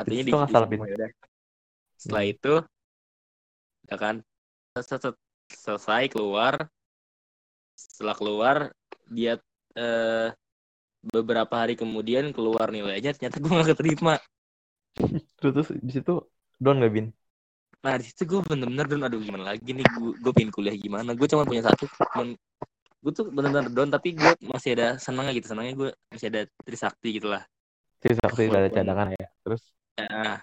artinya di, salah, semua, yaudah. setelah itu ya kan selesai keluar. Setelah keluar dia eh, beberapa hari kemudian keluar nilainya ternyata gue gak keterima. [LAUGHS] Terus terus di situ down nggak bin? Nah di situ gue bener-bener down. Aduh gimana lagi nih? Gue gue pengen kuliah gimana? Gue cuma punya satu gue tuh bener-bener down tapi gue masih ada senangnya gitu senangnya gue masih ada trisakti gitu lah sih sakti ada cadangan ya. terus? Nah,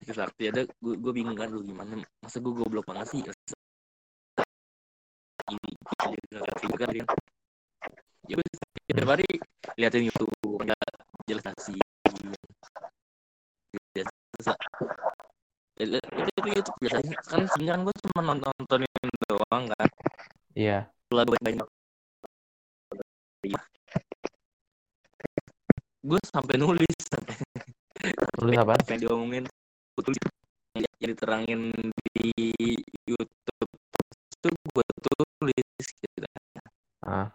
Trisakti ada gue gue bingung kan lu gimana? Masa gue goblok banget sih? Ini ini kan kan ya udah setiap hari liatin YouTube ada jelasasi biasa itu, itu, itu YouTube biasanya? Kan sebenarnya kan gue cuma nonton nontonin doang kan. Iya. gue banyak. Gue sampai nulis sampai nulis apa yang diomongin. Gue tulis yang diterangin di YouTube. Itu gue tulis gitu. Ah.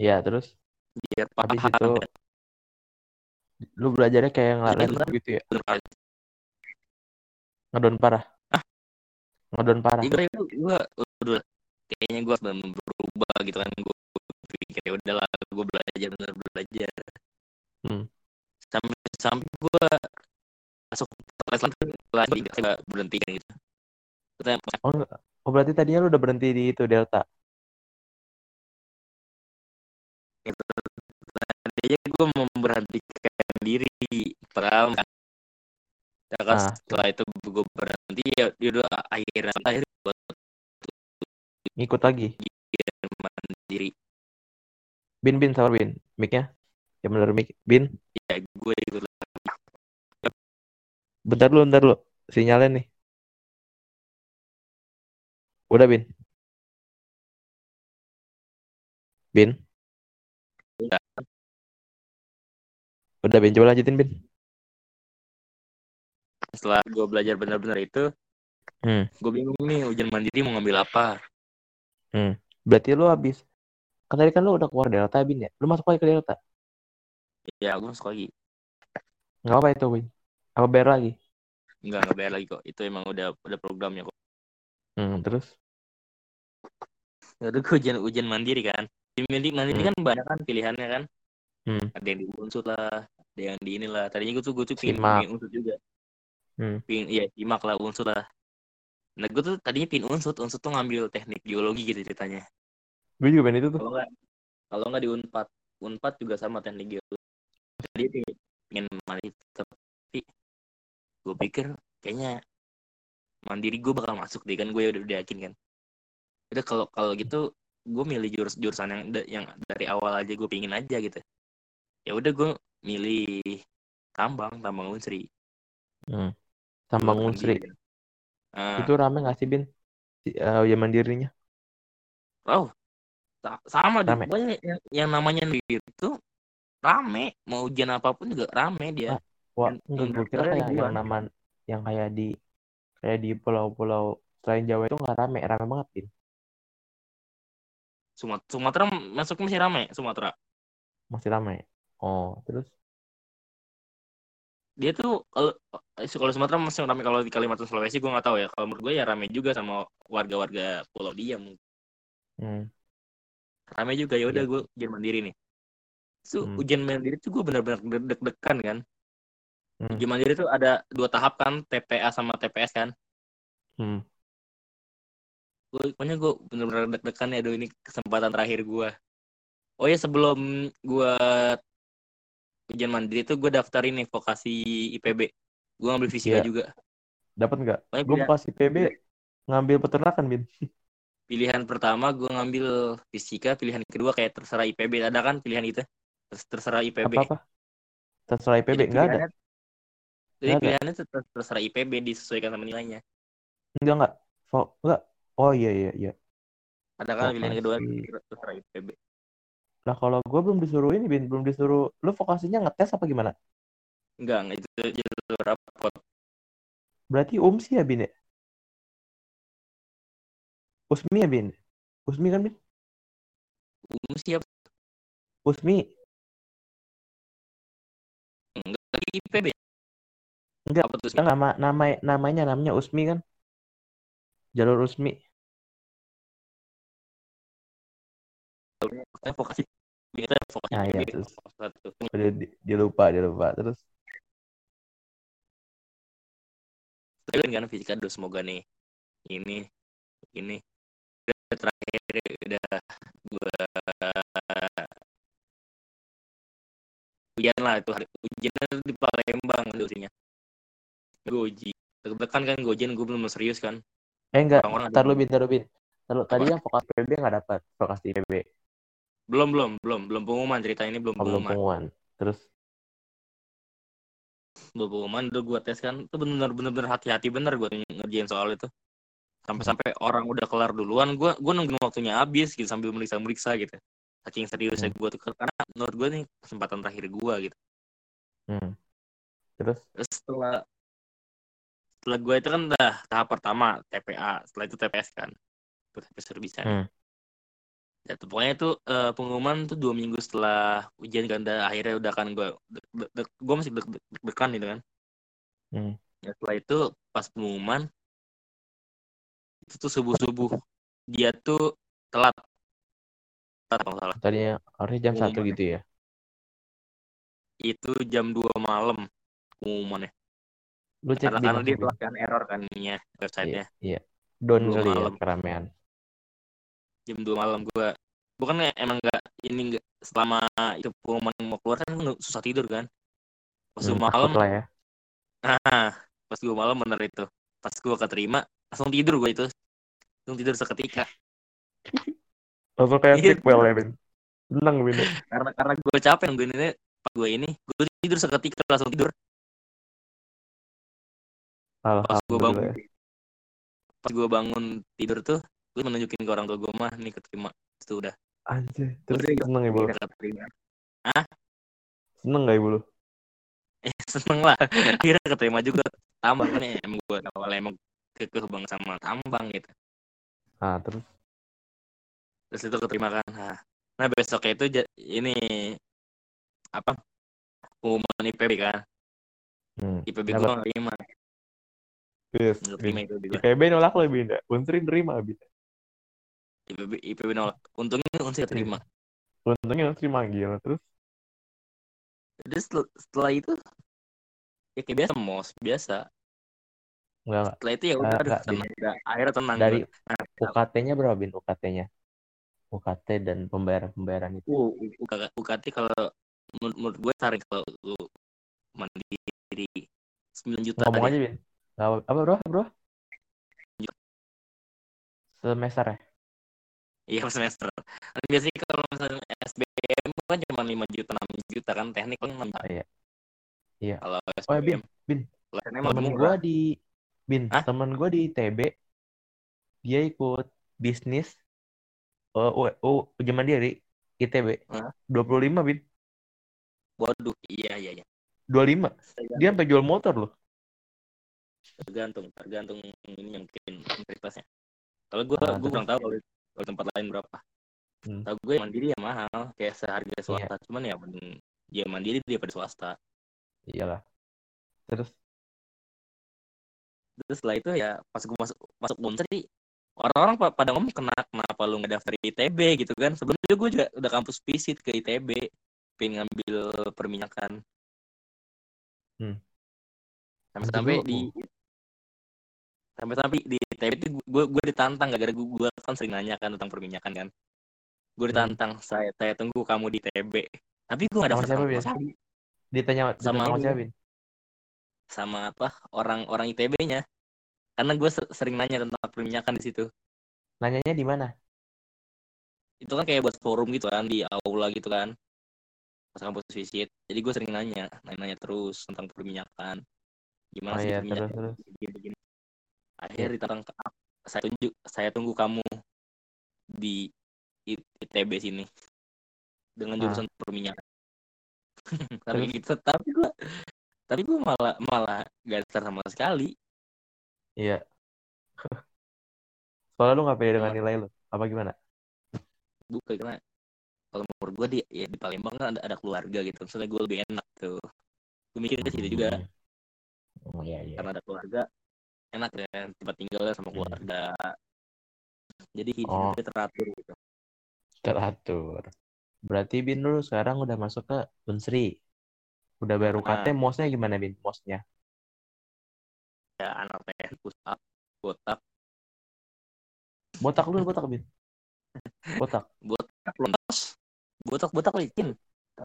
Iya terus? Biar habis paham. itu lu belajarnya kayak ngelarin gitu ya? ngedon parah? Ngedon parah? Gue gue udah kayaknya gue berubah gitu kan. Gue pikir ya udahlah gue belajar bener belajar. Hmm. sampai sampai gue masuk kelas lagi lagi gak berhenti kan gitu. Oh, oh berarti tadinya lu udah berhenti di itu delta? Tadinya gue memberhentikan diri padahal kan? Ya kan Ah. setelah itu gue berhenti ya ya udah akhirnya akhirnya gue ngikut lagi mandiri. Bin bin sabar bin. Mic-nya. Ya bener mic. Bin. Ya gue ikut bentar lu bentar lu sinyalnya nih. Udah bin. Bin. Udah. udah bin. Coba lanjutin bin. Setelah gue belajar benar-benar itu Hmm. gue bingung nih ujian mandiri mau ngambil apa berarti lu habis kan tadi kan lu udah keluar delta bin ya? Lu masuk lagi ke delta? Ya gue masuk lagi. Nggak apa itu bin. Apa bayar lagi? Nggak nggak bayar lagi kok. Itu emang udah udah programnya kok. Hmm, terus? Udah gue ujian ujian mandiri kan. Di mandiri, mandiri Hmm. kan banyak kan pilihannya kan. Hmm. ada yang di unsur lah ada yang di inilah. Tadinya gue tuh gue tuh pingin unsur juga. Hmm. pingin iya simak lah unsur lah nah gue tuh tadinya pingin unsur unsur tuh ngambil teknik geologi gitu ceritanya gue juga pengen itu tuh kalau nggak kalau nggak di unpad unpad juga sama teknik geologi tadi pengen, pengen mandiri tapi gue pikir kayaknya mandiri gue bakal masuk deh kan gue udah, udah yakin kan udah kalau kalau gitu gue milih jurus jurusan yang yang dari awal aja gue pingin aja gitu ya udah gue milih tambang tambang unsri Hmm. Tambang Unsri. mandiri. Ah, Itu rame nggak sih, Bin? Eh, ya mandirinya. oh sa- sama di Rame. pokoknya yang, yang namanya itu rame mau ujian apa pun juga rame dia Ah, Wah, enggak gue kira kayak yang nama yang kayak di kayak di pulau-pulau selain Jawa itu nggak rame, rame banget, Bin. Sumat- Sumatera masuk masih rame Sumatera Masih rame. Oh, terus dia tuh kalau eh, kalau Sumatera masih rame kalau di Kalimantan Sulawesi gue nggak tahu ya kalau menurut gue ya rame juga sama warga-warga pulau dia mungkin. hmm, rame juga ya udah Iya. gue ujian mandiri nih so Hmm. ujian mandiri tuh gue benar-benar deg-degan kan Hmm. ujian mandiri tuh ada dua tahap kan TPA sama TPS kan hmm. gue pokoknya gue bener-bener deg-degan ya aduh ini kesempatan terakhir gue oh ya sebelum gue ujian mandiri tuh gue daftar ini vokasi IPB gue ngambil fisika Iya. juga Dapat nggak? Gue pas IPB ngambil peternakan, Bin. [LAUGHS] pilihan pertama gue ngambil fisika pilihan kedua kayak terserah IPB ada kan pilihan itu Terus terserah IPB Apa-apa? Terserah IPB nggak ada. jadi ada. pilihannya ter- terserah IPB disesuaikan sama nilainya Enggak enggak. Vo- enggak. Oh iya iya iya. ada kan pilihan kedua terserah IPB Lah kalau gue belum disuruh ini, Bin, belum disuruh. Lu vokasinya ngetes apa gimana? enggak itu itu rapot Berarti UMSI ya, Bin ya? Usmi ya, Bin? Usmi kan, Bin? umum siap Usmi. enggak lagi IPB Enggak. apa tuh nama nama namanya namanya Usmi kan? Jalur Usmi. Saya vokasi kita vokasi Ah, iya, terus. satu. Dia, lupa, dia lupa. Terus? Tapi kan fisika aduh semoga nih. Ini ini. Udah terakhir udah gua ujian lah itu hari. Ujian di Palembang gue uji. Deg-degan kan gue ujian gue belum serius kan. Eh enggak, Orang-orang ada tar lu Bin, tar lu Bin. Tadi yang vokasi PB nggak dapat vokasi PB. Belum belum belum belum pengumuman cerita ini belum Oh, belum pengumuman pengumuman. Terus belum pengumuman udah gue tes kan itu bener bener hati-hati bener gue ngerjain soal itu sampai sampai orang udah kelar duluan gue gue nungguin waktunya habis gitu sambil meriksa meriksa gitu saking seriusnya Hmm. gue tuh karena menurut gue nih kesempatan terakhir gue gitu hmm. Terus setelah setelah gue itu kan udah tahap pertama TPA setelah itu TPS kan TPS nih. Hmm. Ya, pokoknya itu eh, pengumuman tuh dua minggu setelah ujian kan udah akhirnya udah kan gue gue masih deg- deg- deg-degan gitu kan Hmm. ya, setelah itu pas pengumuman itu tuh subuh subuh dia tuh telat telat kalau salah tadinya harusnya jam satu gitu ya. itu jam 2 malam pengumumannya Lu cek karena karena dia telat kan error kan Iya, websitenya iya. Don Dua kali ya keramaian. Jam 2 malam gue bukan emang nggak ini nggak selama itu pengumuman mau keluar kan susah tidur kan pas Hmm, gue malam lah ya. ah pas gue malam bener itu pas gue keterima langsung tidur gue itu langsung tidur seketika Langsung kayak Iya. sequel ya, Ben. Tenang, Ben. karena karena gue capek nungguin ini pas gue ini gue tidur seketika langsung tidur pas gue bangun Alhamdulillah. pas gue bangun tidur tuh gue menunjukin ke orang tua gue mah nih keterima. Itu udah. Anjir, terus Udah, seneng ibu lu? udah keterima Seneng gak ibu lu? eh [LAUGHS] seneng lah. Akhirnya keterima juga. Tambang ya, emang gue awalnya emang kekeh banget sama tambang gitu. Ah, terus? terus itu keterima kan. Nah, nah besoknya itu ini apa? Pengumuman IPB kan. Hmm. IPB gue nggak terima. Yes, IPB gue nolak lo. Unsri nerima, Ben. IPB IPB nolak untungnya unsur terima Untungnya Unsri manggil. Terus? jadi setel- setelah itu ya kayak biasa mos biasa Enggak, enggak. setelah itu ya udah enggak, tenang udah akhirnya tenang Dari. Nah, UKT-nya berapa, Ben? UKT-nya? UKT dan pembayaran-pembayaran itu. uh, UK- UKT kalau menurut, menurut gue tarik kalau lu mandiri 9 juta Ngomong aja, Bin. Apa bro? Bro? Semester ya? Iya per semester. Kan biasanya kalau misalnya SBM kan cuma 5 juta 6 juta kan teknik kan 6 juta. Oh, iya. Iya. Kalau Oh ya, Bin. SBM. Bin. Temen gue di... Bin, Hah? temen gue di ITB, dia ikut bisnis oh, oh, oh zaman dia di ITB. Hah? 25, Bin. Waduh, iya iya iya. 25. Dia sampai jual motor loh. tergantung tergantung ini yang mungkin universitasnya. Kalau gue Ah, gue kurang tahu kalau kalau tempat lain berapa. Hmm. Tahu gue mandiri ya mahal kayak seharga swasta. Cuman ya mending ya mandiri daripada swasta. Iyalah. Terus? Terus setelah itu ya pas gue masuk masuk Unsri orang-orang pa- pada ngomong kenapa kenapa lu nggak daftar ITB gitu kan sebelumnya gue juga udah kampus visit ke ITB pengen ngambil perminyakan Hmm. sampai-sampai Anjing, di sampai-sampai di ITB itu gue gue ditantang gara-gara gue, gue kan sering nanya kan tentang perminyakan kan. Gue Hmm. ditantang saya saya tunggu kamu di ITB tapi gue gak daftar siapa, Ditanya, Sama sama siapa, sama apa orang-orang ITB-nya karena gue ser- sering nanya tentang perminyakan di situ. Nanyanya di mana? itu kan kayak buat forum gitu kan di aula gitu kan. Pas kampus visit. Jadi gue sering nanya nanya, terus tentang perminyakan. Gimana Oh sih iya, perminyakan terus, terus. begini, begini. Akhir ditantang saya tunjuk saya tunggu kamu di ITB sini dengan Ah. jurusan perminyakan [LAUGHS] tapi gitu tapi gue tapi gue malah malah gak daftar sama sekali Iya. [LAUGHS] Soalnya lu nggak pede dengan nilai lu. Apa gimana? bukan karena kalau menurut gue di ya di Palembang kan ada, ada keluarga gitu soalnya gue lebih enak tuh gue mikir ke situ juga Hmm. Oh iya, iya. karena ada keluarga enak ya tempat tinggalnya sama Hmm. keluarga jadi Oh. hidupnya teratur gitu Teratur. Berarti Bin lu sekarang udah masuk ke Unsri. Udah bayar UKT, Ah. mosnya gimana Bin? Mosnya? ya anak teh push up botak Botak lu botak Bin? Botak. [LAUGHS] botak lontos botak botak licin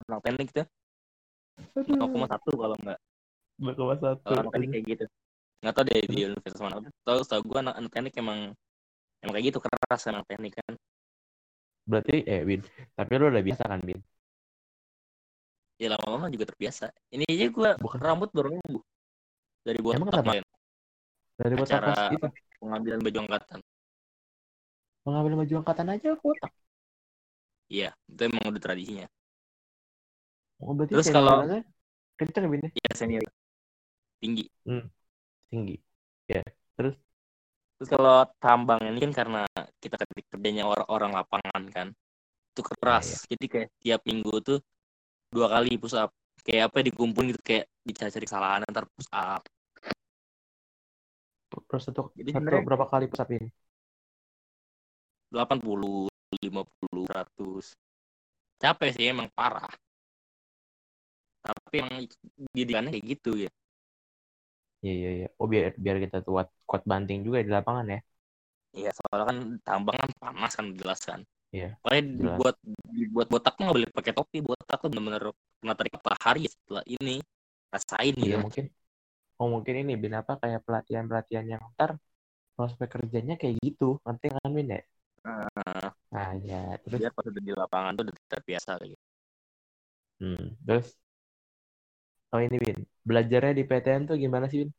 anak teknik tuh 0,1 kalau enggak Berkelas satu. kalau anak teknik kayak gitu nggak tahu deh di universitas mana tahu tahu gue anak, anak teknik emang emang kayak gitu keras anak teknik kan Berarti eh Bin, tapi lu udah biasa kan Bin? ya lama-lama juga terbiasa ini aja gue Bukan. rambut baru numbuh dari botak Emang kenapa? Dari botak Acara- pas itu. pengambilan baju angkatan Mengambil baju angkatan aja botak. iya itu emang udah tradisinya Oh, berarti Terus kalau- kenceng Bin ya? ya senior tinggi Tinggi. Terus kalau tambang ini kan karena kita kerjanya orang orang lapangan kan, itu keras. Iya, Jadi kayak tiap minggu tuh dua kali push up. Kayak apa dikumpulin gitu kayak dicari kesalahan ntar push up. Terus satu, Jadi satu berapa kali push up ini? 80, 50, 100. Capek sih emang parah. Tapi emang didikannya kayak gitu ya. Iya iya iya. Oh biar biar kita tuh kuat kuat banting juga di lapangan ya. Iya, soalnya kan tambang kan panas kan jelas kan. Iya, Makanya jelas. dibuat dibuat botak tuh nggak boleh pakai topi. Botak tuh bener-bener kena tarik matahari setelah ini rasain Iya gitu. mungkin. Oh mungkin ini Bin apa kayak pelatihan pelatihan yang ntar prospek kerjanya kayak gitu. Nanti kan Bin ya? Nah, Nah ya terus biar pas udah di lapangan tuh udah terbiasa kayak gitu. hmm, terus oh ini Bin belajarnya di PTN tuh gimana sih Bin?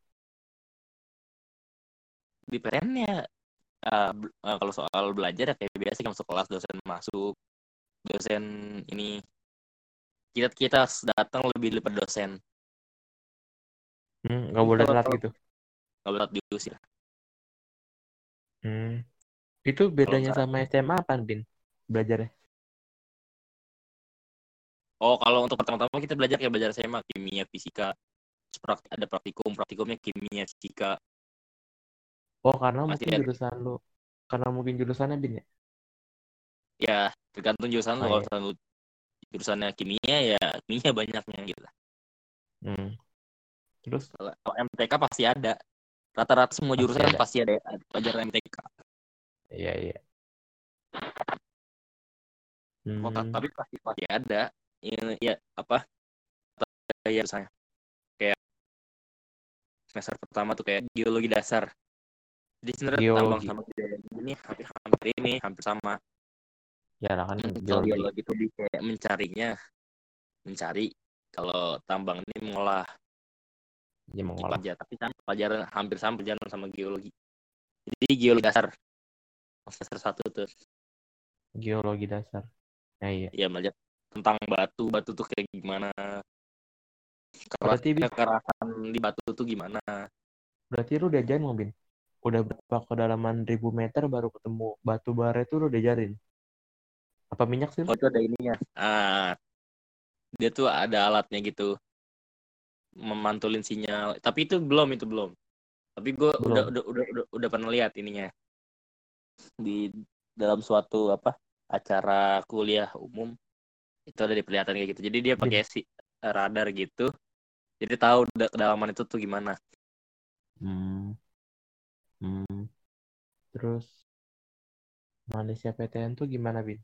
Di PTN ya eh, kalau soal belajar ya kayak biasa kan masuk kelas dosen masuk dosen ini kita kita datang lebih daripada dosen Hmm, nggak boleh Kalau- telat gitu. nggak boleh diusir Hmm. Itu bedanya sama SMA apa Bin? Belajarnya? Oh kalau untuk pertama-tama kita belajar kayak belajar SMA kimia fisika Terus prakti- ada praktikum praktikumnya kimia fisika Oh karena Pasti mungkin ada. jurusan lu karena mungkin jurusannya Bin ya? ya tergantung jurusan lu Oh, kalau iya. lu jurusannya kimia ya kimia banyaknya gitu Hmm. Terus kalau MTK pasti ada rata-rata semua Pasti jurusan ada. pasti ada pelajaran MTK iya iya. Oh, Hmm. tapi pasti pasti ada ini ya apa? Ya misalnya. Kayak semester pertama tuh kayak geologi dasar. Jadi sebenarnya tambang sama geologi ini hampir hampir ini hampir sama. Ya lah kan geologi. geologi itu di kayak mencarinya mencari kalau tambang ini mengolah. Ya mengolah. aja tapi kan pelajaran hampir sama pelajaran sama geologi. Jadi geologi dasar. Semester satu tuh. Geologi dasar. Nah iya. ya belajar tentang batu batu tuh kayak gimana? Keras Berarti, kekerasan di batu tuh gimana? Berarti lu diajarin mau Bin? Udah berapa kedalaman ribu meter baru ketemu batu bara itu lu diajarin? Apa minyak sih? oh itu ada ininya. Ah. Dia tuh ada alatnya gitu. Memantulin sinyal. Tapi itu belum itu belum. Tapi gue udah, udah udah udah udah pernah lihat ininya. Di dalam suatu apa acara kuliah umum itu ada diperlihatkan kayak gitu jadi dia pakai si radar gitu jadi tahu da- kedalaman itu tuh gimana Hmm. Hmm. Terus manisnya PTN tuh gimana, Bin?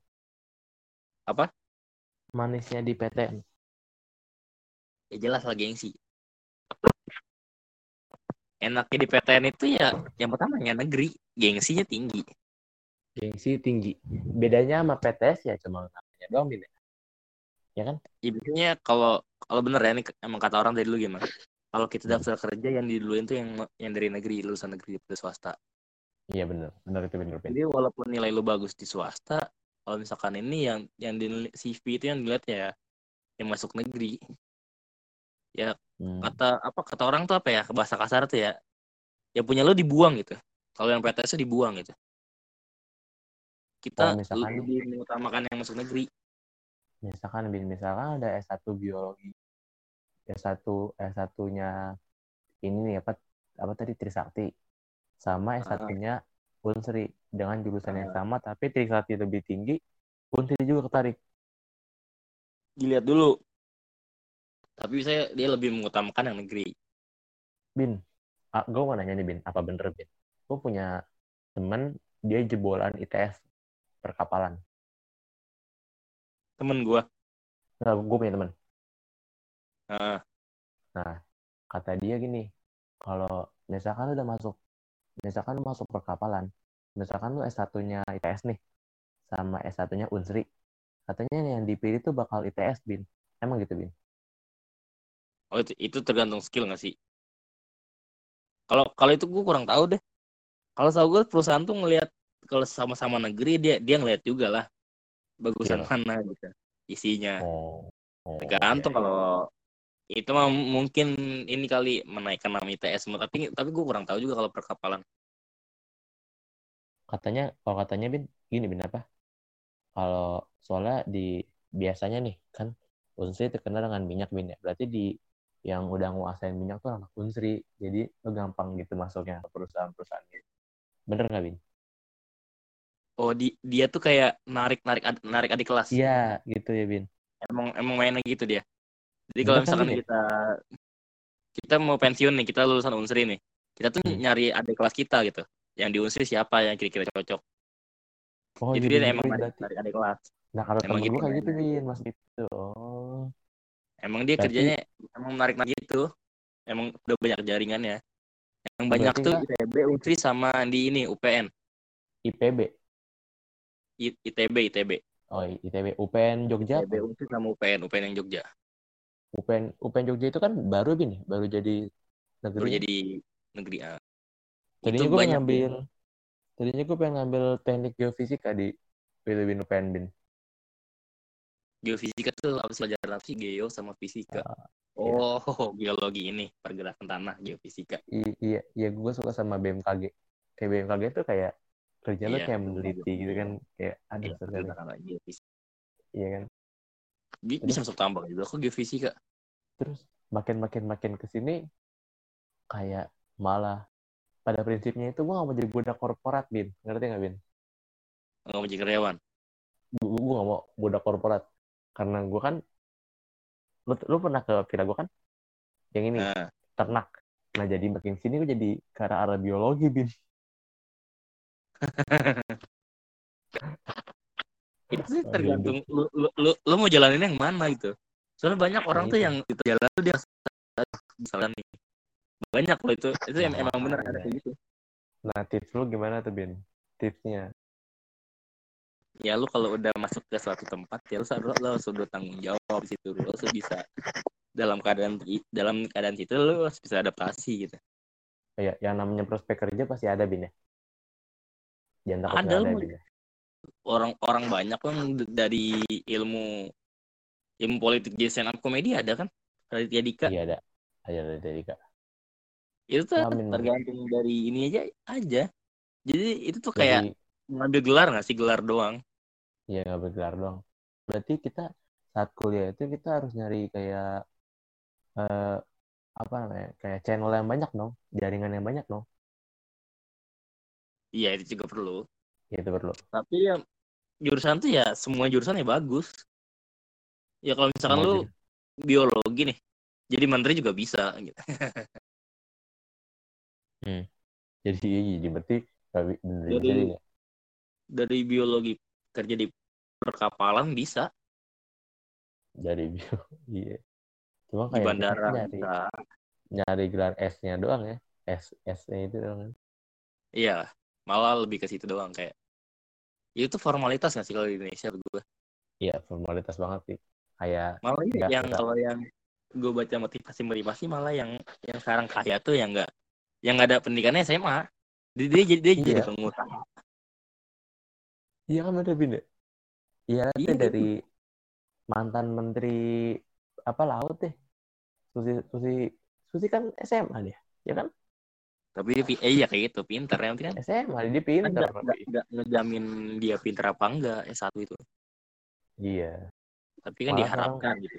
Apa? Manisnya di PTN. ya jelas lah gengsi enaknya di PTN itu ya yang pertama yang negeri gengsinya tinggi Gengsi tinggi. Bedanya sama PTS ya cuma namanya doang, Bin. ya? Ya kan? ya biasanya kalau kalau bener ya ini emang kata orang dari dulu gimana kalau kita Hmm. daftar kerja yang diduluin tuh yang yang dari negeri lulusan negeri dari swasta Iya bener. Bener itu bener, jadi walaupun nilai lu bagus di swasta kalau misalkan ini yang yang di CV itu yang dilihat ya yang masuk negeri Hmm. kata apa kata orang tuh apa ya bahasa kasar tuh ya yang punya lu dibuang gitu kalau yang PTS dibuang gitu kita Oh, misalkan- lebih mengutamakan yang masuk negeri Misalkan, Bin, misalkan ada S1 biologi. S1 S1-nya ini nih apa apa tadi Trisakti sama S1-nya Unsri dengan jurusan yang sama tapi Trisakti lebih tinggi, Unsri juga ketarik. dilihat dulu tapi saya dia lebih mengutamakan yang negeri Bin, ah, gue mau nanya nih Bin, apa bener Bin? Gue punya temen dia jebolan ITS perkapalan. Temen gua Nah, gue punya temen. Heeh. Nah, kata dia gini, kalau misalkan udah masuk, misalkan lu masuk perkapalan, misalkan lu S1-nya ITS nih, sama S1-nya Unsri, katanya yang dipilih tuh bakal ITS, Bin. Emang gitu, Bin? oh itu, itu tergantung skill nggak sih kalau kalau itu gua kurang tahu deh kalau tahu gue perusahaan tuh ngelihat kalau sama-sama negeri dia dia ngelihat juga lah bagusan Iya. mana gitu isinya Oh. oh tergantung iya, iya. kalau itu mah mungkin ini kali menaikkan nama ITS tapi tapi gue kurang tahu juga kalau perkapalan Katanya, kalau katanya, Bin, gini, Bin, apa? Kalau soalnya di, biasanya nih, kan Unsri terkenal dengan minyak, Bin, ya. Berarti di yang udah nguasain minyak tuh anak Unsri. Jadi lo gampang gitu masuknya ke perusahaan-perusahaan gitu. Bener nggak, Bin? Oh di, dia tuh kayak narik narik ad- narik adik kelas Iya, gitu ya, Bin. emang emang mainnya gitu dia jadi kalau kan, misalkan ya? kita kita mau pensiun nih kita lulusan unsri nih kita tuh Hmm. nyari adik kelas kita gitu yang di unsri siapa yang kira-kira cocok Oh, jadi jadi dia emang narik, narik adik kelas Nah, kalau emang gitu kayak gitu. Bin. Mas gitu. Oh. emang dia Berarti- kerjanya emang menarik narik gitu emang udah banyak jaringannya yang banyak Berarti tuh ITB unsri sama di ini UPN IPB. ITB ITB Oh, ITB. UPN Jogja. ITB unsri sama UPN UPN yang Jogja UPN, UPN Jogja itu kan baru, Bin, ya? Baru jadi negeri. baru jadi negeri A Tadinya itu gue banyak ngambil, tadinya gue pengen ngambil teknik geofisika di Filipin UPN Bin. geofisika tuh apa sih pelajaran apa sih geo sama fisika Ah, oh [LAUGHS] geologi ini pergerakan tanah geofisika I- iya, iya gue suka sama BMKG. Kayak BMKG tuh kayak kerja lo Iya, kayak meneliti iya. gitu kan, kayak ada Iya, tanah geofisika Iya kan. Bi- bisa masuk tambang juga kok geofisika Terus makin makin makin ke sini kayak malah pada prinsipnya itu gue gak mau jadi budak korporat bin, ngerti gak bin? nggak mau jadi karyawan Gue gue gak mau budak korporat karena gue kan, lu, lu pernah ke villa gue kan? Yang ini nah ternak. Nah jadi makin sini gue jadi ke arah arah biologi bin. [LAUGHS] itu sih tergantung lu, lu, lu, lu mau jalanin yang mana gitu soalnya banyak orang tuh itu. yang itu jalan tuh dia misalnya nih banyak loh itu itu Nah, emang bener ada kayak gitu Nah, tips lu gimana tuh, Bin? Tipsnya. ya lu kalau udah masuk ke suatu tempat ya lu harus lu harus udah tanggung jawab di situ lu harus bisa dalam keadaan dalam keadaan situ lu harus bisa adaptasi gitu Kayak yang namanya prospek kerja pasti ada, Bin ya? Jangan takut Ada, ada, ya? orang-orang banyak kan dari ilmu ilmu politik di stand up komedi ada kan Raditya Dika Iya, ada. Ada, ada, dari Kak. itu tuh Amin. tergantung dari ini aja aja jadi itu tuh kayak Dari, ngambil gelar nggak sih gelar doang ya nggak bergelar doang. Berarti kita saat kuliah itu kita harus nyari kayak eh, apa namanya? Kayak channel yang banyak dong, jaringan yang banyak dong. Iya itu juga perlu Ya, itu perlu. tapi ya jurusan tuh ya semua jurusan ya bagus ya kalau misalkan Semua lu biologi nih jadi menteri juga bisa gitu [LAUGHS] Jadi, jadi berarti bener Jadi- bisa ya. dari biologi kerja di perkapalan bisa Dari bio. Iya. Cuma di kayak kita bandara nyari, bisa nyari gelar S-nya doang ya. S, S-nya itu doang. iya malah lebih ke situ doang kayak itu tuh formalitas nggak sih kalau di Indonesia gue Iya, formalitas banget sih. Kayak malah Nggak, yang nggak. kalau yang gue baca motivasi motivasi malah yang yang sekarang kaya tuh yang nggak yang nggak ada pendidikannya SMA dia dia jadi dia jadi Iya. pengusaha Iya kan Bin ya? Iya Iya, itu dari mantan menteri apa laut deh. Susi Susi Susi kan SMA dia, ya kan? Tapi dia pi- eh, iya kayak gitu pinter yang penting kan SMA dia pinter nggak tapi. nggak nggak ngejamin dia pinter apa enggak S satu itu Iya, tapi kan Malah diharapkan gitu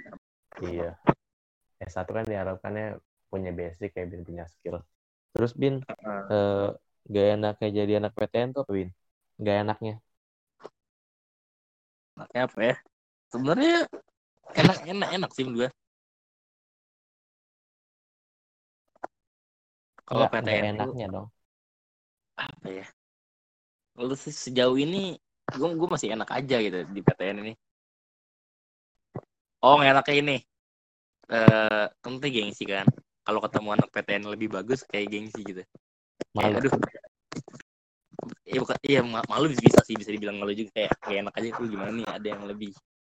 iya. S1 kan diharapkannya punya basic kayak Bin punya skill. Terus Bin, Heeh. eh, gak enaknya jadi anak PTN tuh apa Bin? Gak enaknya. Enaknya apa ya sebenarnya enak enak enak sih gue kalau PTN enaknya dong. apa ya? Lu sih sejauh ini gue gue masih enak aja gitu di PTN ini. Oh enaknya ini. Eh tuh gengsi kan. Kalau ketemu anak PTN lebih bagus kayak gengsi gitu. Kayak Malu. aduh. Iya bukan iya ma- malu bisa sih bisa dibilang malu juga. Kayak kayak enak aja tuh gimana nih ada yang lebih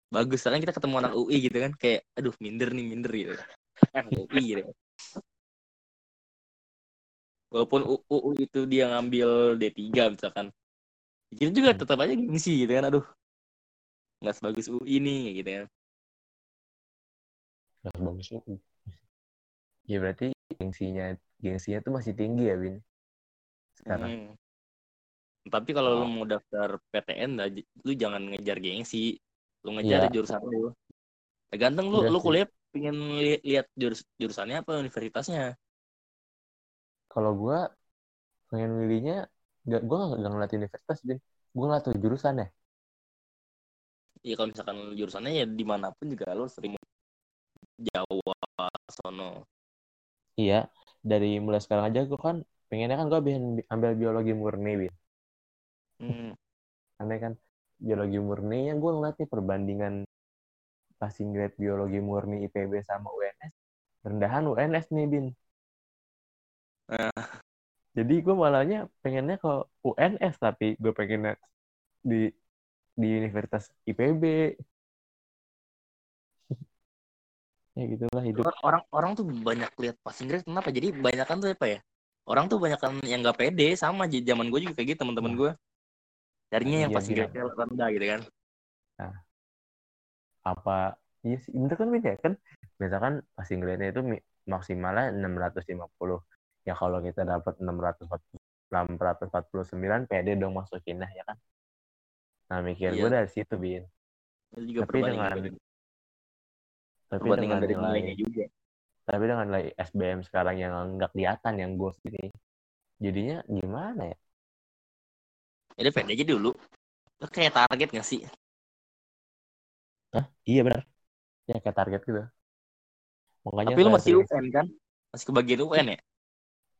bagus. Soalnya kita ketemu anak UI gitu kan kayak aduh minder nih minder gitu. Kan UI gitu walaupun UU itu dia ngambil D3 misalkan kita juga Hmm. tetap aja gengsi gitu kan aduh nggak sebagus UI nih kayak gitu kan Nggak bagus UI. Ya berarti gengsinya gengsinya tuh masih tinggi ya Bin. Sekarang. Hmm. Tapi kalau lu Oh. mau daftar PTN, lu jangan ngejar gengsi. Lu ngejar Iya. jurusan lu. Tergantung lu, Iya lu sih. kuliah pengen li- lihat jurus jurusannya apa universitasnya. Kalau gua pengen milihnya nggak gua nggak nggak ngeliat universitas Bin. Gua ngeliat tuh jurusan ya. Ya kalau misalkan jurusannya ya di mana pun juga lu sering Jawa, sono. Iya, dari mulai sekarang aja gua kan pengennya kan pengen ambil biologi murni Bin. Hmm. Karena kan biologi murni yang gua ngeliat nih perbandingan passing grade biologi murni IPB sama UNS rendahan UNS nih Bin. Nah. Jadi gue malahnya pengennya ke UNS tapi gue pengennya di di Universitas IPB. [LAUGHS] ya gitulah hidup. Orang orang tuh banyak lihat passing grade kenapa? Jadi banyakan tuh apa ya? Orang tuh banyakan yang nggak pede sama zaman gue juga kayak gitu teman-teman gue. Carinya yang Iya, passing iya. grade rendah gitu kan. Apa iya sih bener kan Bin ya kan misalkan passing grade-nya itu maksimalnya 650. Ya kalau kita dapat 640 649 pede dong masukinnya ya kan. Nah mikir Iya. gue dari situ Bin. Itu juga Tapi dengan tapi dengan dari nilainya juga. tapi dengan nilai SBM sekarang yang nggak kelihatan yang gue ini jadinya gimana ya Jadi pede aja dulu. Lu kayak target gak sih? iya benar ya kayak target gitu makanya Tapi saya masih UN kan? Masih kebagian UN ya?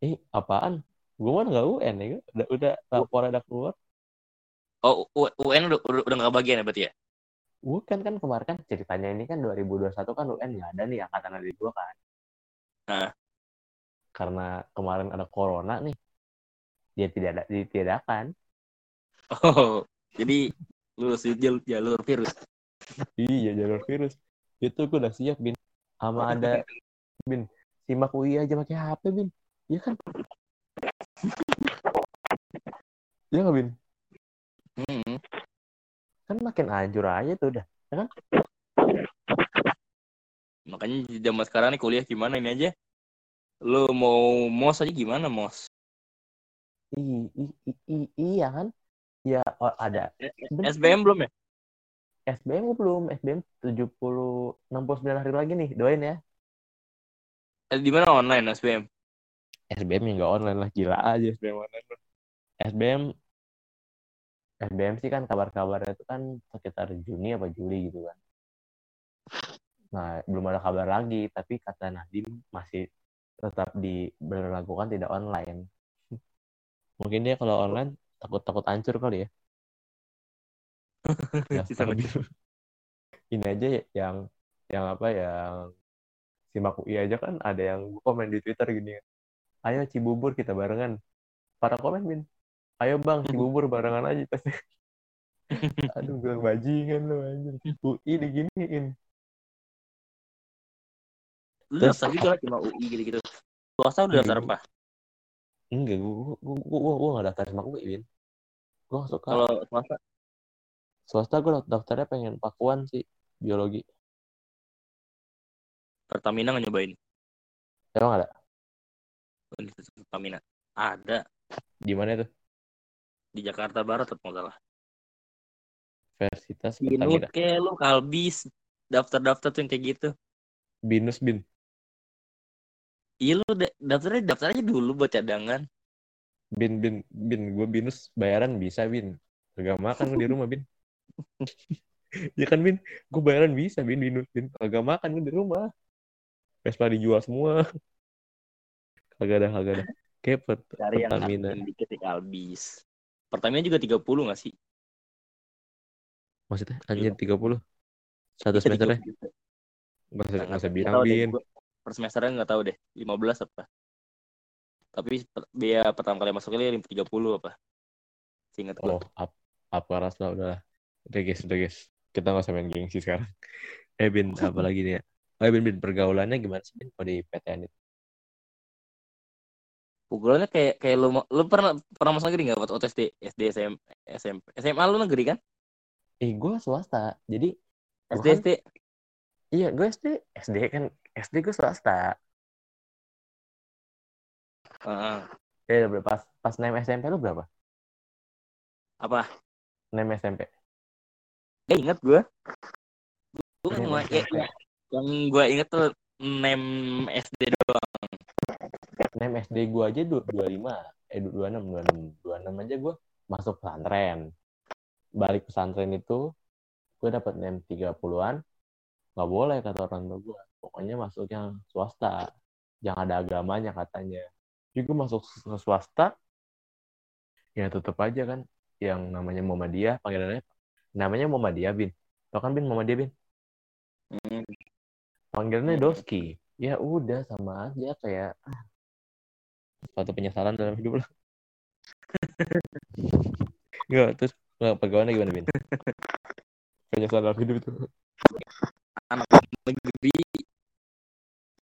Eh apaan gue mah nggak UN ya udah udah rapor ada keluar Oh, U- UN udah udah, nggak bagian ya berarti ya? Bukan kan kemarin kan ceritanya ini kan 2021 kan UN nggak ada nih angkatan adik gue kan. Nah. Karena kemarin ada corona nih. Dia tidak ada ditiadakan. Oh, jadi lulus di jalur, jalur virus. Iya jalur virus. Itu gue udah siap bin. Sama ada bin. Simak UI aja pakai HP bin. Iya kan? Iya nggak bin? Hmm. Kan makin anjur aja tuh udah. Makanya di zaman sekarang nih kuliah gimana ini aja? Lu mau mos aja gimana mos? I, i, i, i- iya kan? Ya oh, ada Bener. SBM belum ya? SBM gue belum. SBM 70 69 hari lagi nih. Doain ya. Eh, Di mana online SBM? SBM yang nggak online lah gila aja SBM online lah. SBM SBM sih kan kabar-kabarnya itu kan sekitar Juni apa Juli gitu kan. Nah, belum ada kabar lagi, tapi kata Nadim masih tetap diberlakukan tidak online. Mungkin dia kalau online takut-takut hancur kali ya. [LAUGHS] Di [LAUGHS] ini aja ya, yang yang apa yang simak UI aja kan ada yang komen di Twitter gini ayo Cibubur kita barengan. Para komen min ayo bang Cibubur barengan aja pasti. [LAUGHS] Aduh bilang bajingan lo anjir UI diginiin. Lu Terus- daftar juga lah cuma UI gitu-gitu. Swasta udah daftar apa? enggak gua gua gua gua, gua gak daftar simak UI bin. Gua gak suka. Kalau swasta? Swasta gua daftarnya pengen pakuan sih biologi. Pertamina nyobain? emang ada Universitas Pertamina. Ada. Di mana tuh di Jakarta Barat atau nggak salah. Universitas Pertamina. kayak lu kalbis. Daftar-daftar tuh yang kayak gitu. binus bin. Iya lu da- daftarnya daftar aja dulu buat cadangan. bin bin bin. Gue binus. Bayaran bisa bin. Gak makan di rumah bin. [LAUGHS] Ya kan bin? Gue bayaran bisa bin binus bin. Kagak makan di rumah. Vespa dijual semua kagak ada kagak ada kayak pet Cari yang Pertamina. yang dikit di kalbis. Pertamina juga 30 nggak sih? maksudnya? Anjir 30 satu semesternya 30 nggak usah Nggak- nggak usah nggak bilang deh, bin Per semesternya nggak tahu deh, 15 apa. Tapi per- biaya pertama kali masuknya 30 apa. Seingat oh up up keras lah udah udah guys udah guys. Kita nggak usah main gengsi sekarang. [LAUGHS] Eh bin apa lagi nih ya? Oh bin bin pergaulannya gimana sih bin? Kalau di PTN itu Pukulannya kayak kayak lu lu pernah pernah masuk negeri nggak waktu SD, SD, SM, SMP, SMA lu negeri kan? eh gue swasta jadi SD kan- SD iya gue SD SD kan SD gue swasta Heeh. eh berapa pas pas SMP lu berapa apa? naik SMP Eh ingat gua. Gua Nem cuma ya, ya, yang gua inget tuh nem SD doang. Nem SD gue aja du- 25 eh 26 26 26 aja gue masuk pesantren. Balik pesantren itu gue dapat nem 30-an nggak boleh kata orang tua gue pokoknya masuk yang swasta yang ada agamanya katanya. Jadi gue masuk ke swasta ya tetap aja kan yang namanya Muhammadiyah panggilannya namanya Muhammadiyah bin. Tau kan bin Muhammadiyah bin? Hmm. panggilannya Hmm. Doski. Ya udah sama aja kayak ah, suatu penyesalan dalam hidup lah [LAUGHS] Enggak, terus nggak pegawainya gimana bin penyesalan dalam hidup itu. Anak negeri.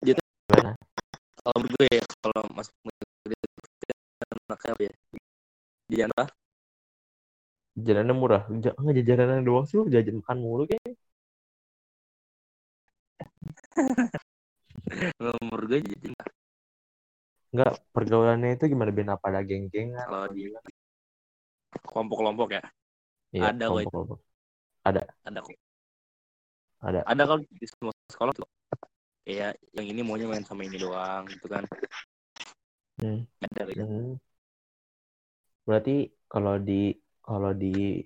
Gimana? kalau gue ya kalau masuk negeri itu anaknya apa ya? Jadi apa? jajanannya murah. Ja- nggak jajanan doang sih lu jajan makan mulu kayak [LAUGHS] Kalau menurut gue jadi nggak pergaulannya itu gimana bin apa ada geng-gengan kalau di kelompok-kelompok ya Iya, ada kok itu. kelompok-kelompok. ada kok. Ada. Ada kalau di semua sekolah tuh. Kayak yang ini maunya main sama ini doang gitu kan. Hmm. Ada gitu. Hmm. Berarti kalau di kalau di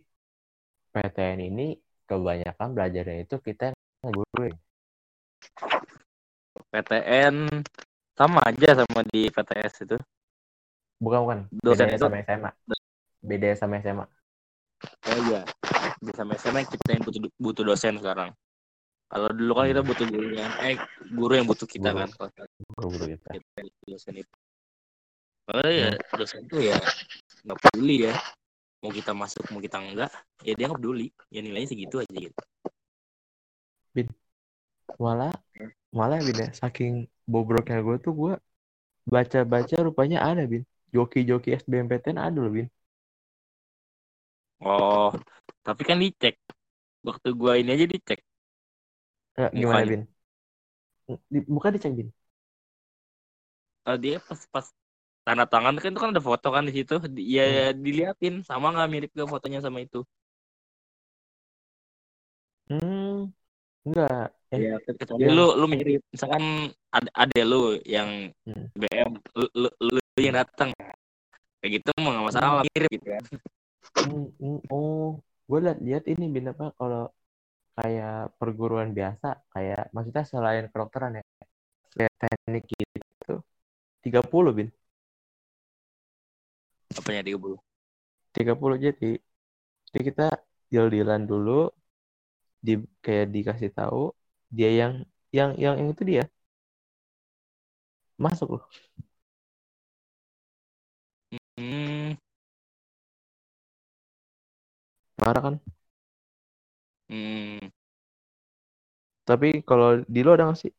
PTN ini kebanyakan belajarnya itu kita yang guru ya? PTN sama aja sama di PTS itu. bukan bukan Dosen itu sama SMA beda sama SMA Oh iya. Di semester yang kita yang butuh, butuh dosen sekarang. Kalau dulu kan kita butuh gurunya, eh guru yang butuh kita Guru. kan. Kalau Guru-guru kita. dosen itu. Kalau ya dosen itu ya nggak peduli ya. Mau kita masuk, mau kita enggak, ya dia nggak peduli. Ya nilainya segitu aja gitu. Malah, malah Bin ya, saking bobroknya gue tuh gue baca-baca rupanya ada Bin. Joki-joki SBMPTN ada loh Bin. Oh, tapi kan dicek. Waktu gua ini aja dicek. Eh, gimana. Bin? Di- Bukan dicek Bin. Eh, dia pas pas tanda tangan kan itu kan ada foto kan di situ. Ya diliatin sama nggak mirip gak fotonya sama itu. Hmm, enggak. Eh, Ya, kecuali yang- lu lu mirip misalkan ada ada lu yang Hmm. BM lu, lu, lu yang datang. Kayak gitu mah nggak masalah mirip gitu kan. Hmm, hmm, oh, gue liat lihat ini bin apa kalau kayak perguruan biasa kayak maksudnya selain kedokteran ya kayak teknik gitu 30 bin. Apanya 30 30 jadi jadi kita deal dealan dulu di kayak dikasih tahu dia yang yang yang, yang itu dia. Masuk loh. Hmm, marah kan? Hmm, tapi kalau di lo ada nggak sih?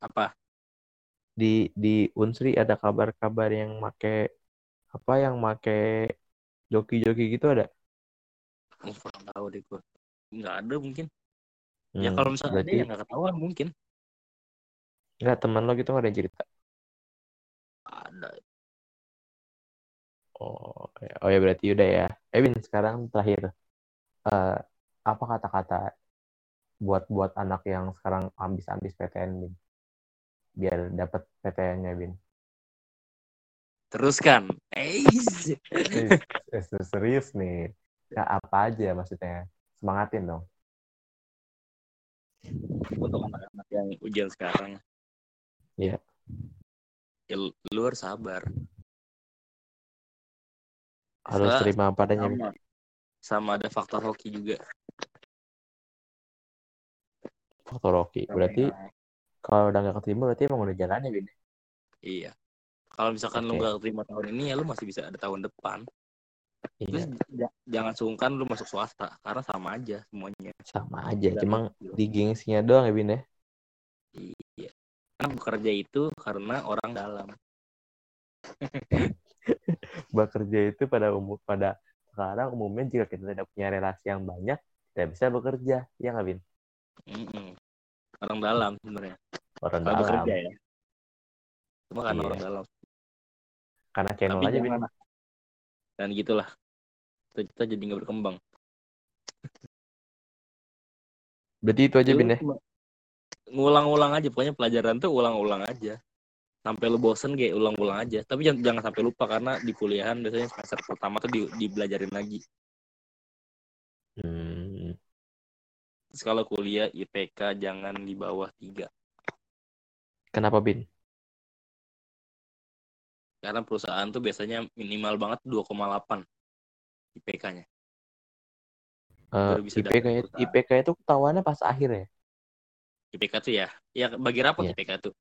Apa? Di di Unsri ada kabar-kabar yang make apa yang make joki-joki gitu ada? Oh, kurang tahu deh gua. Nggak ada mungkin ya Hmm, kalau misalnya ada berarti ya nggak ketahuan mungkin. Nggak teman lo gitu nggak ada yang cerita? Ada. Oh ya. oh ya berarti udah ya. Evin sekarang terakhir Eh, apa kata-kata buat buat anak yang sekarang ambis-ambis PTN Bin biar dapat PTN-nya Bin teruskan. Eh, serius nih. Ya, apa aja maksudnya. Semangatin dong untuk anak-anak yang ujian sekarang. Iya. ya lu lu harus sabar. Harus Soalnya terima apa adanya. Bin. sama sama ada faktor hoki juga. Faktor Rocky berarti kalau udah nggak keterima berarti emang udah jalannya Bin iya. Kalau misalkan lu Oke. nggak terima tahun ini ya lu masih bisa ada tahun depan terus iya ja- jangan sungkan lu masuk swasta karena sama aja semuanya. Sama aja Udah cuma gitu. di gengsinya doang ya Bin ya? Iya. Karena bekerja itu karena orang dalam. [LAUGHS] Bekerja itu pada umum pada sekarang umumnya jika kita tidak punya relasi yang banyak tidak bisa bekerja ya nggak Bin? Mm-mm. orang dalam sebenarnya. Orang kalau dalam. bekerja ya. Cuma karena Iya. orang dalam. Karena channel tapi aja Bin dan gitulah. Kita, kita jadi nggak berkembang. Berarti itu aja Lu Bin ya? ngulang-ulang aja. Pokoknya pelajaran tuh ulang-ulang aja. Sampai lu bosen kayak ulang-ulang aja. Tapi jangan, jangan sampai lupa karena di kuliahan biasanya semester pertama tuh di, dibelajarin lagi. Hmm. Terus kalau kuliah IPK jangan di bawah tiga. Kenapa Bin karena perusahaan tuh biasanya minimal banget 2,8 IPK-nya Eh, bisa IPK. IPK itu ketahuannya pas akhir ya? IPK tuh ya? Ya bagi rapot Iya. IPK tuh.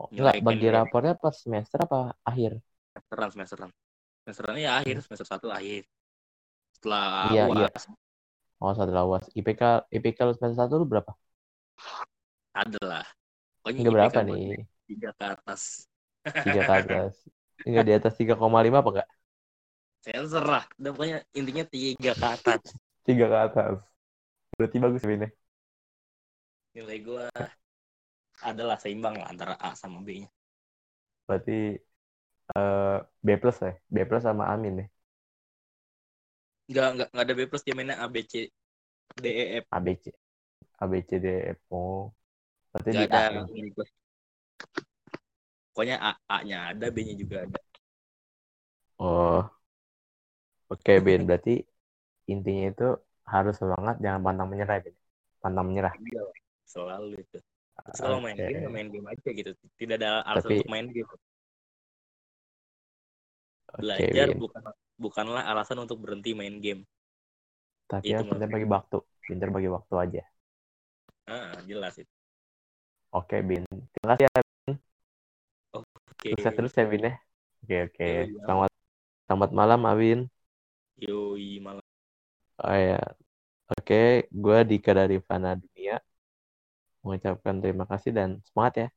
Oh, enggak bagi nilai. rapornya pas semester apa akhir? Semesteran semesteran. Semesteran ya akhir semester satu akhir. Setelah Iya, iya. UAS oh setelah uas IPK IPK semester satu lu berapa? Ada lah. Pokoknya enggak IPK berapa nih? tiga ke atas tiga ke atas. Enggak di atas 3,5 apa enggak saya serah. Udah pokoknya intinya tiga ke atas. Tiga ke atas. Berarti bagus Bin ya? Nilai gua adalah seimbang lah antara A sama B nya. Berarti eh B plus ya? B plus sama Amin ya? Nggak nggak nggak ada B plus dia mainnya A B C D E F. ABC ABC D F. O berarti di nggak A ada ya? nilai plus pokoknya A A nya ada B nya juga ada oh oke Bin berarti intinya itu harus semangat jangan pantang menyerah Bin pantang menyerah Iya, selalu itu kalau main Oke. game ya main game aja gitu tidak ada alasan Tapi- untuk main game Belajar Win. bukan bukanlah alasan untuk berhenti main game. Tapi itu ya pintar bagi waktu. Pintar bagi waktu aja. Ah, jelas itu. Oke, Bin. Terima kasih ya. Oke. Sukses terus ya, Bin ya. Oke, oke. Yoi, Selamat selamat malam, Awin. Yoi malam. Oh ya. Oke, gue Dika dari Fana Dunia. Mengucapkan terima kasih dan semangat ya.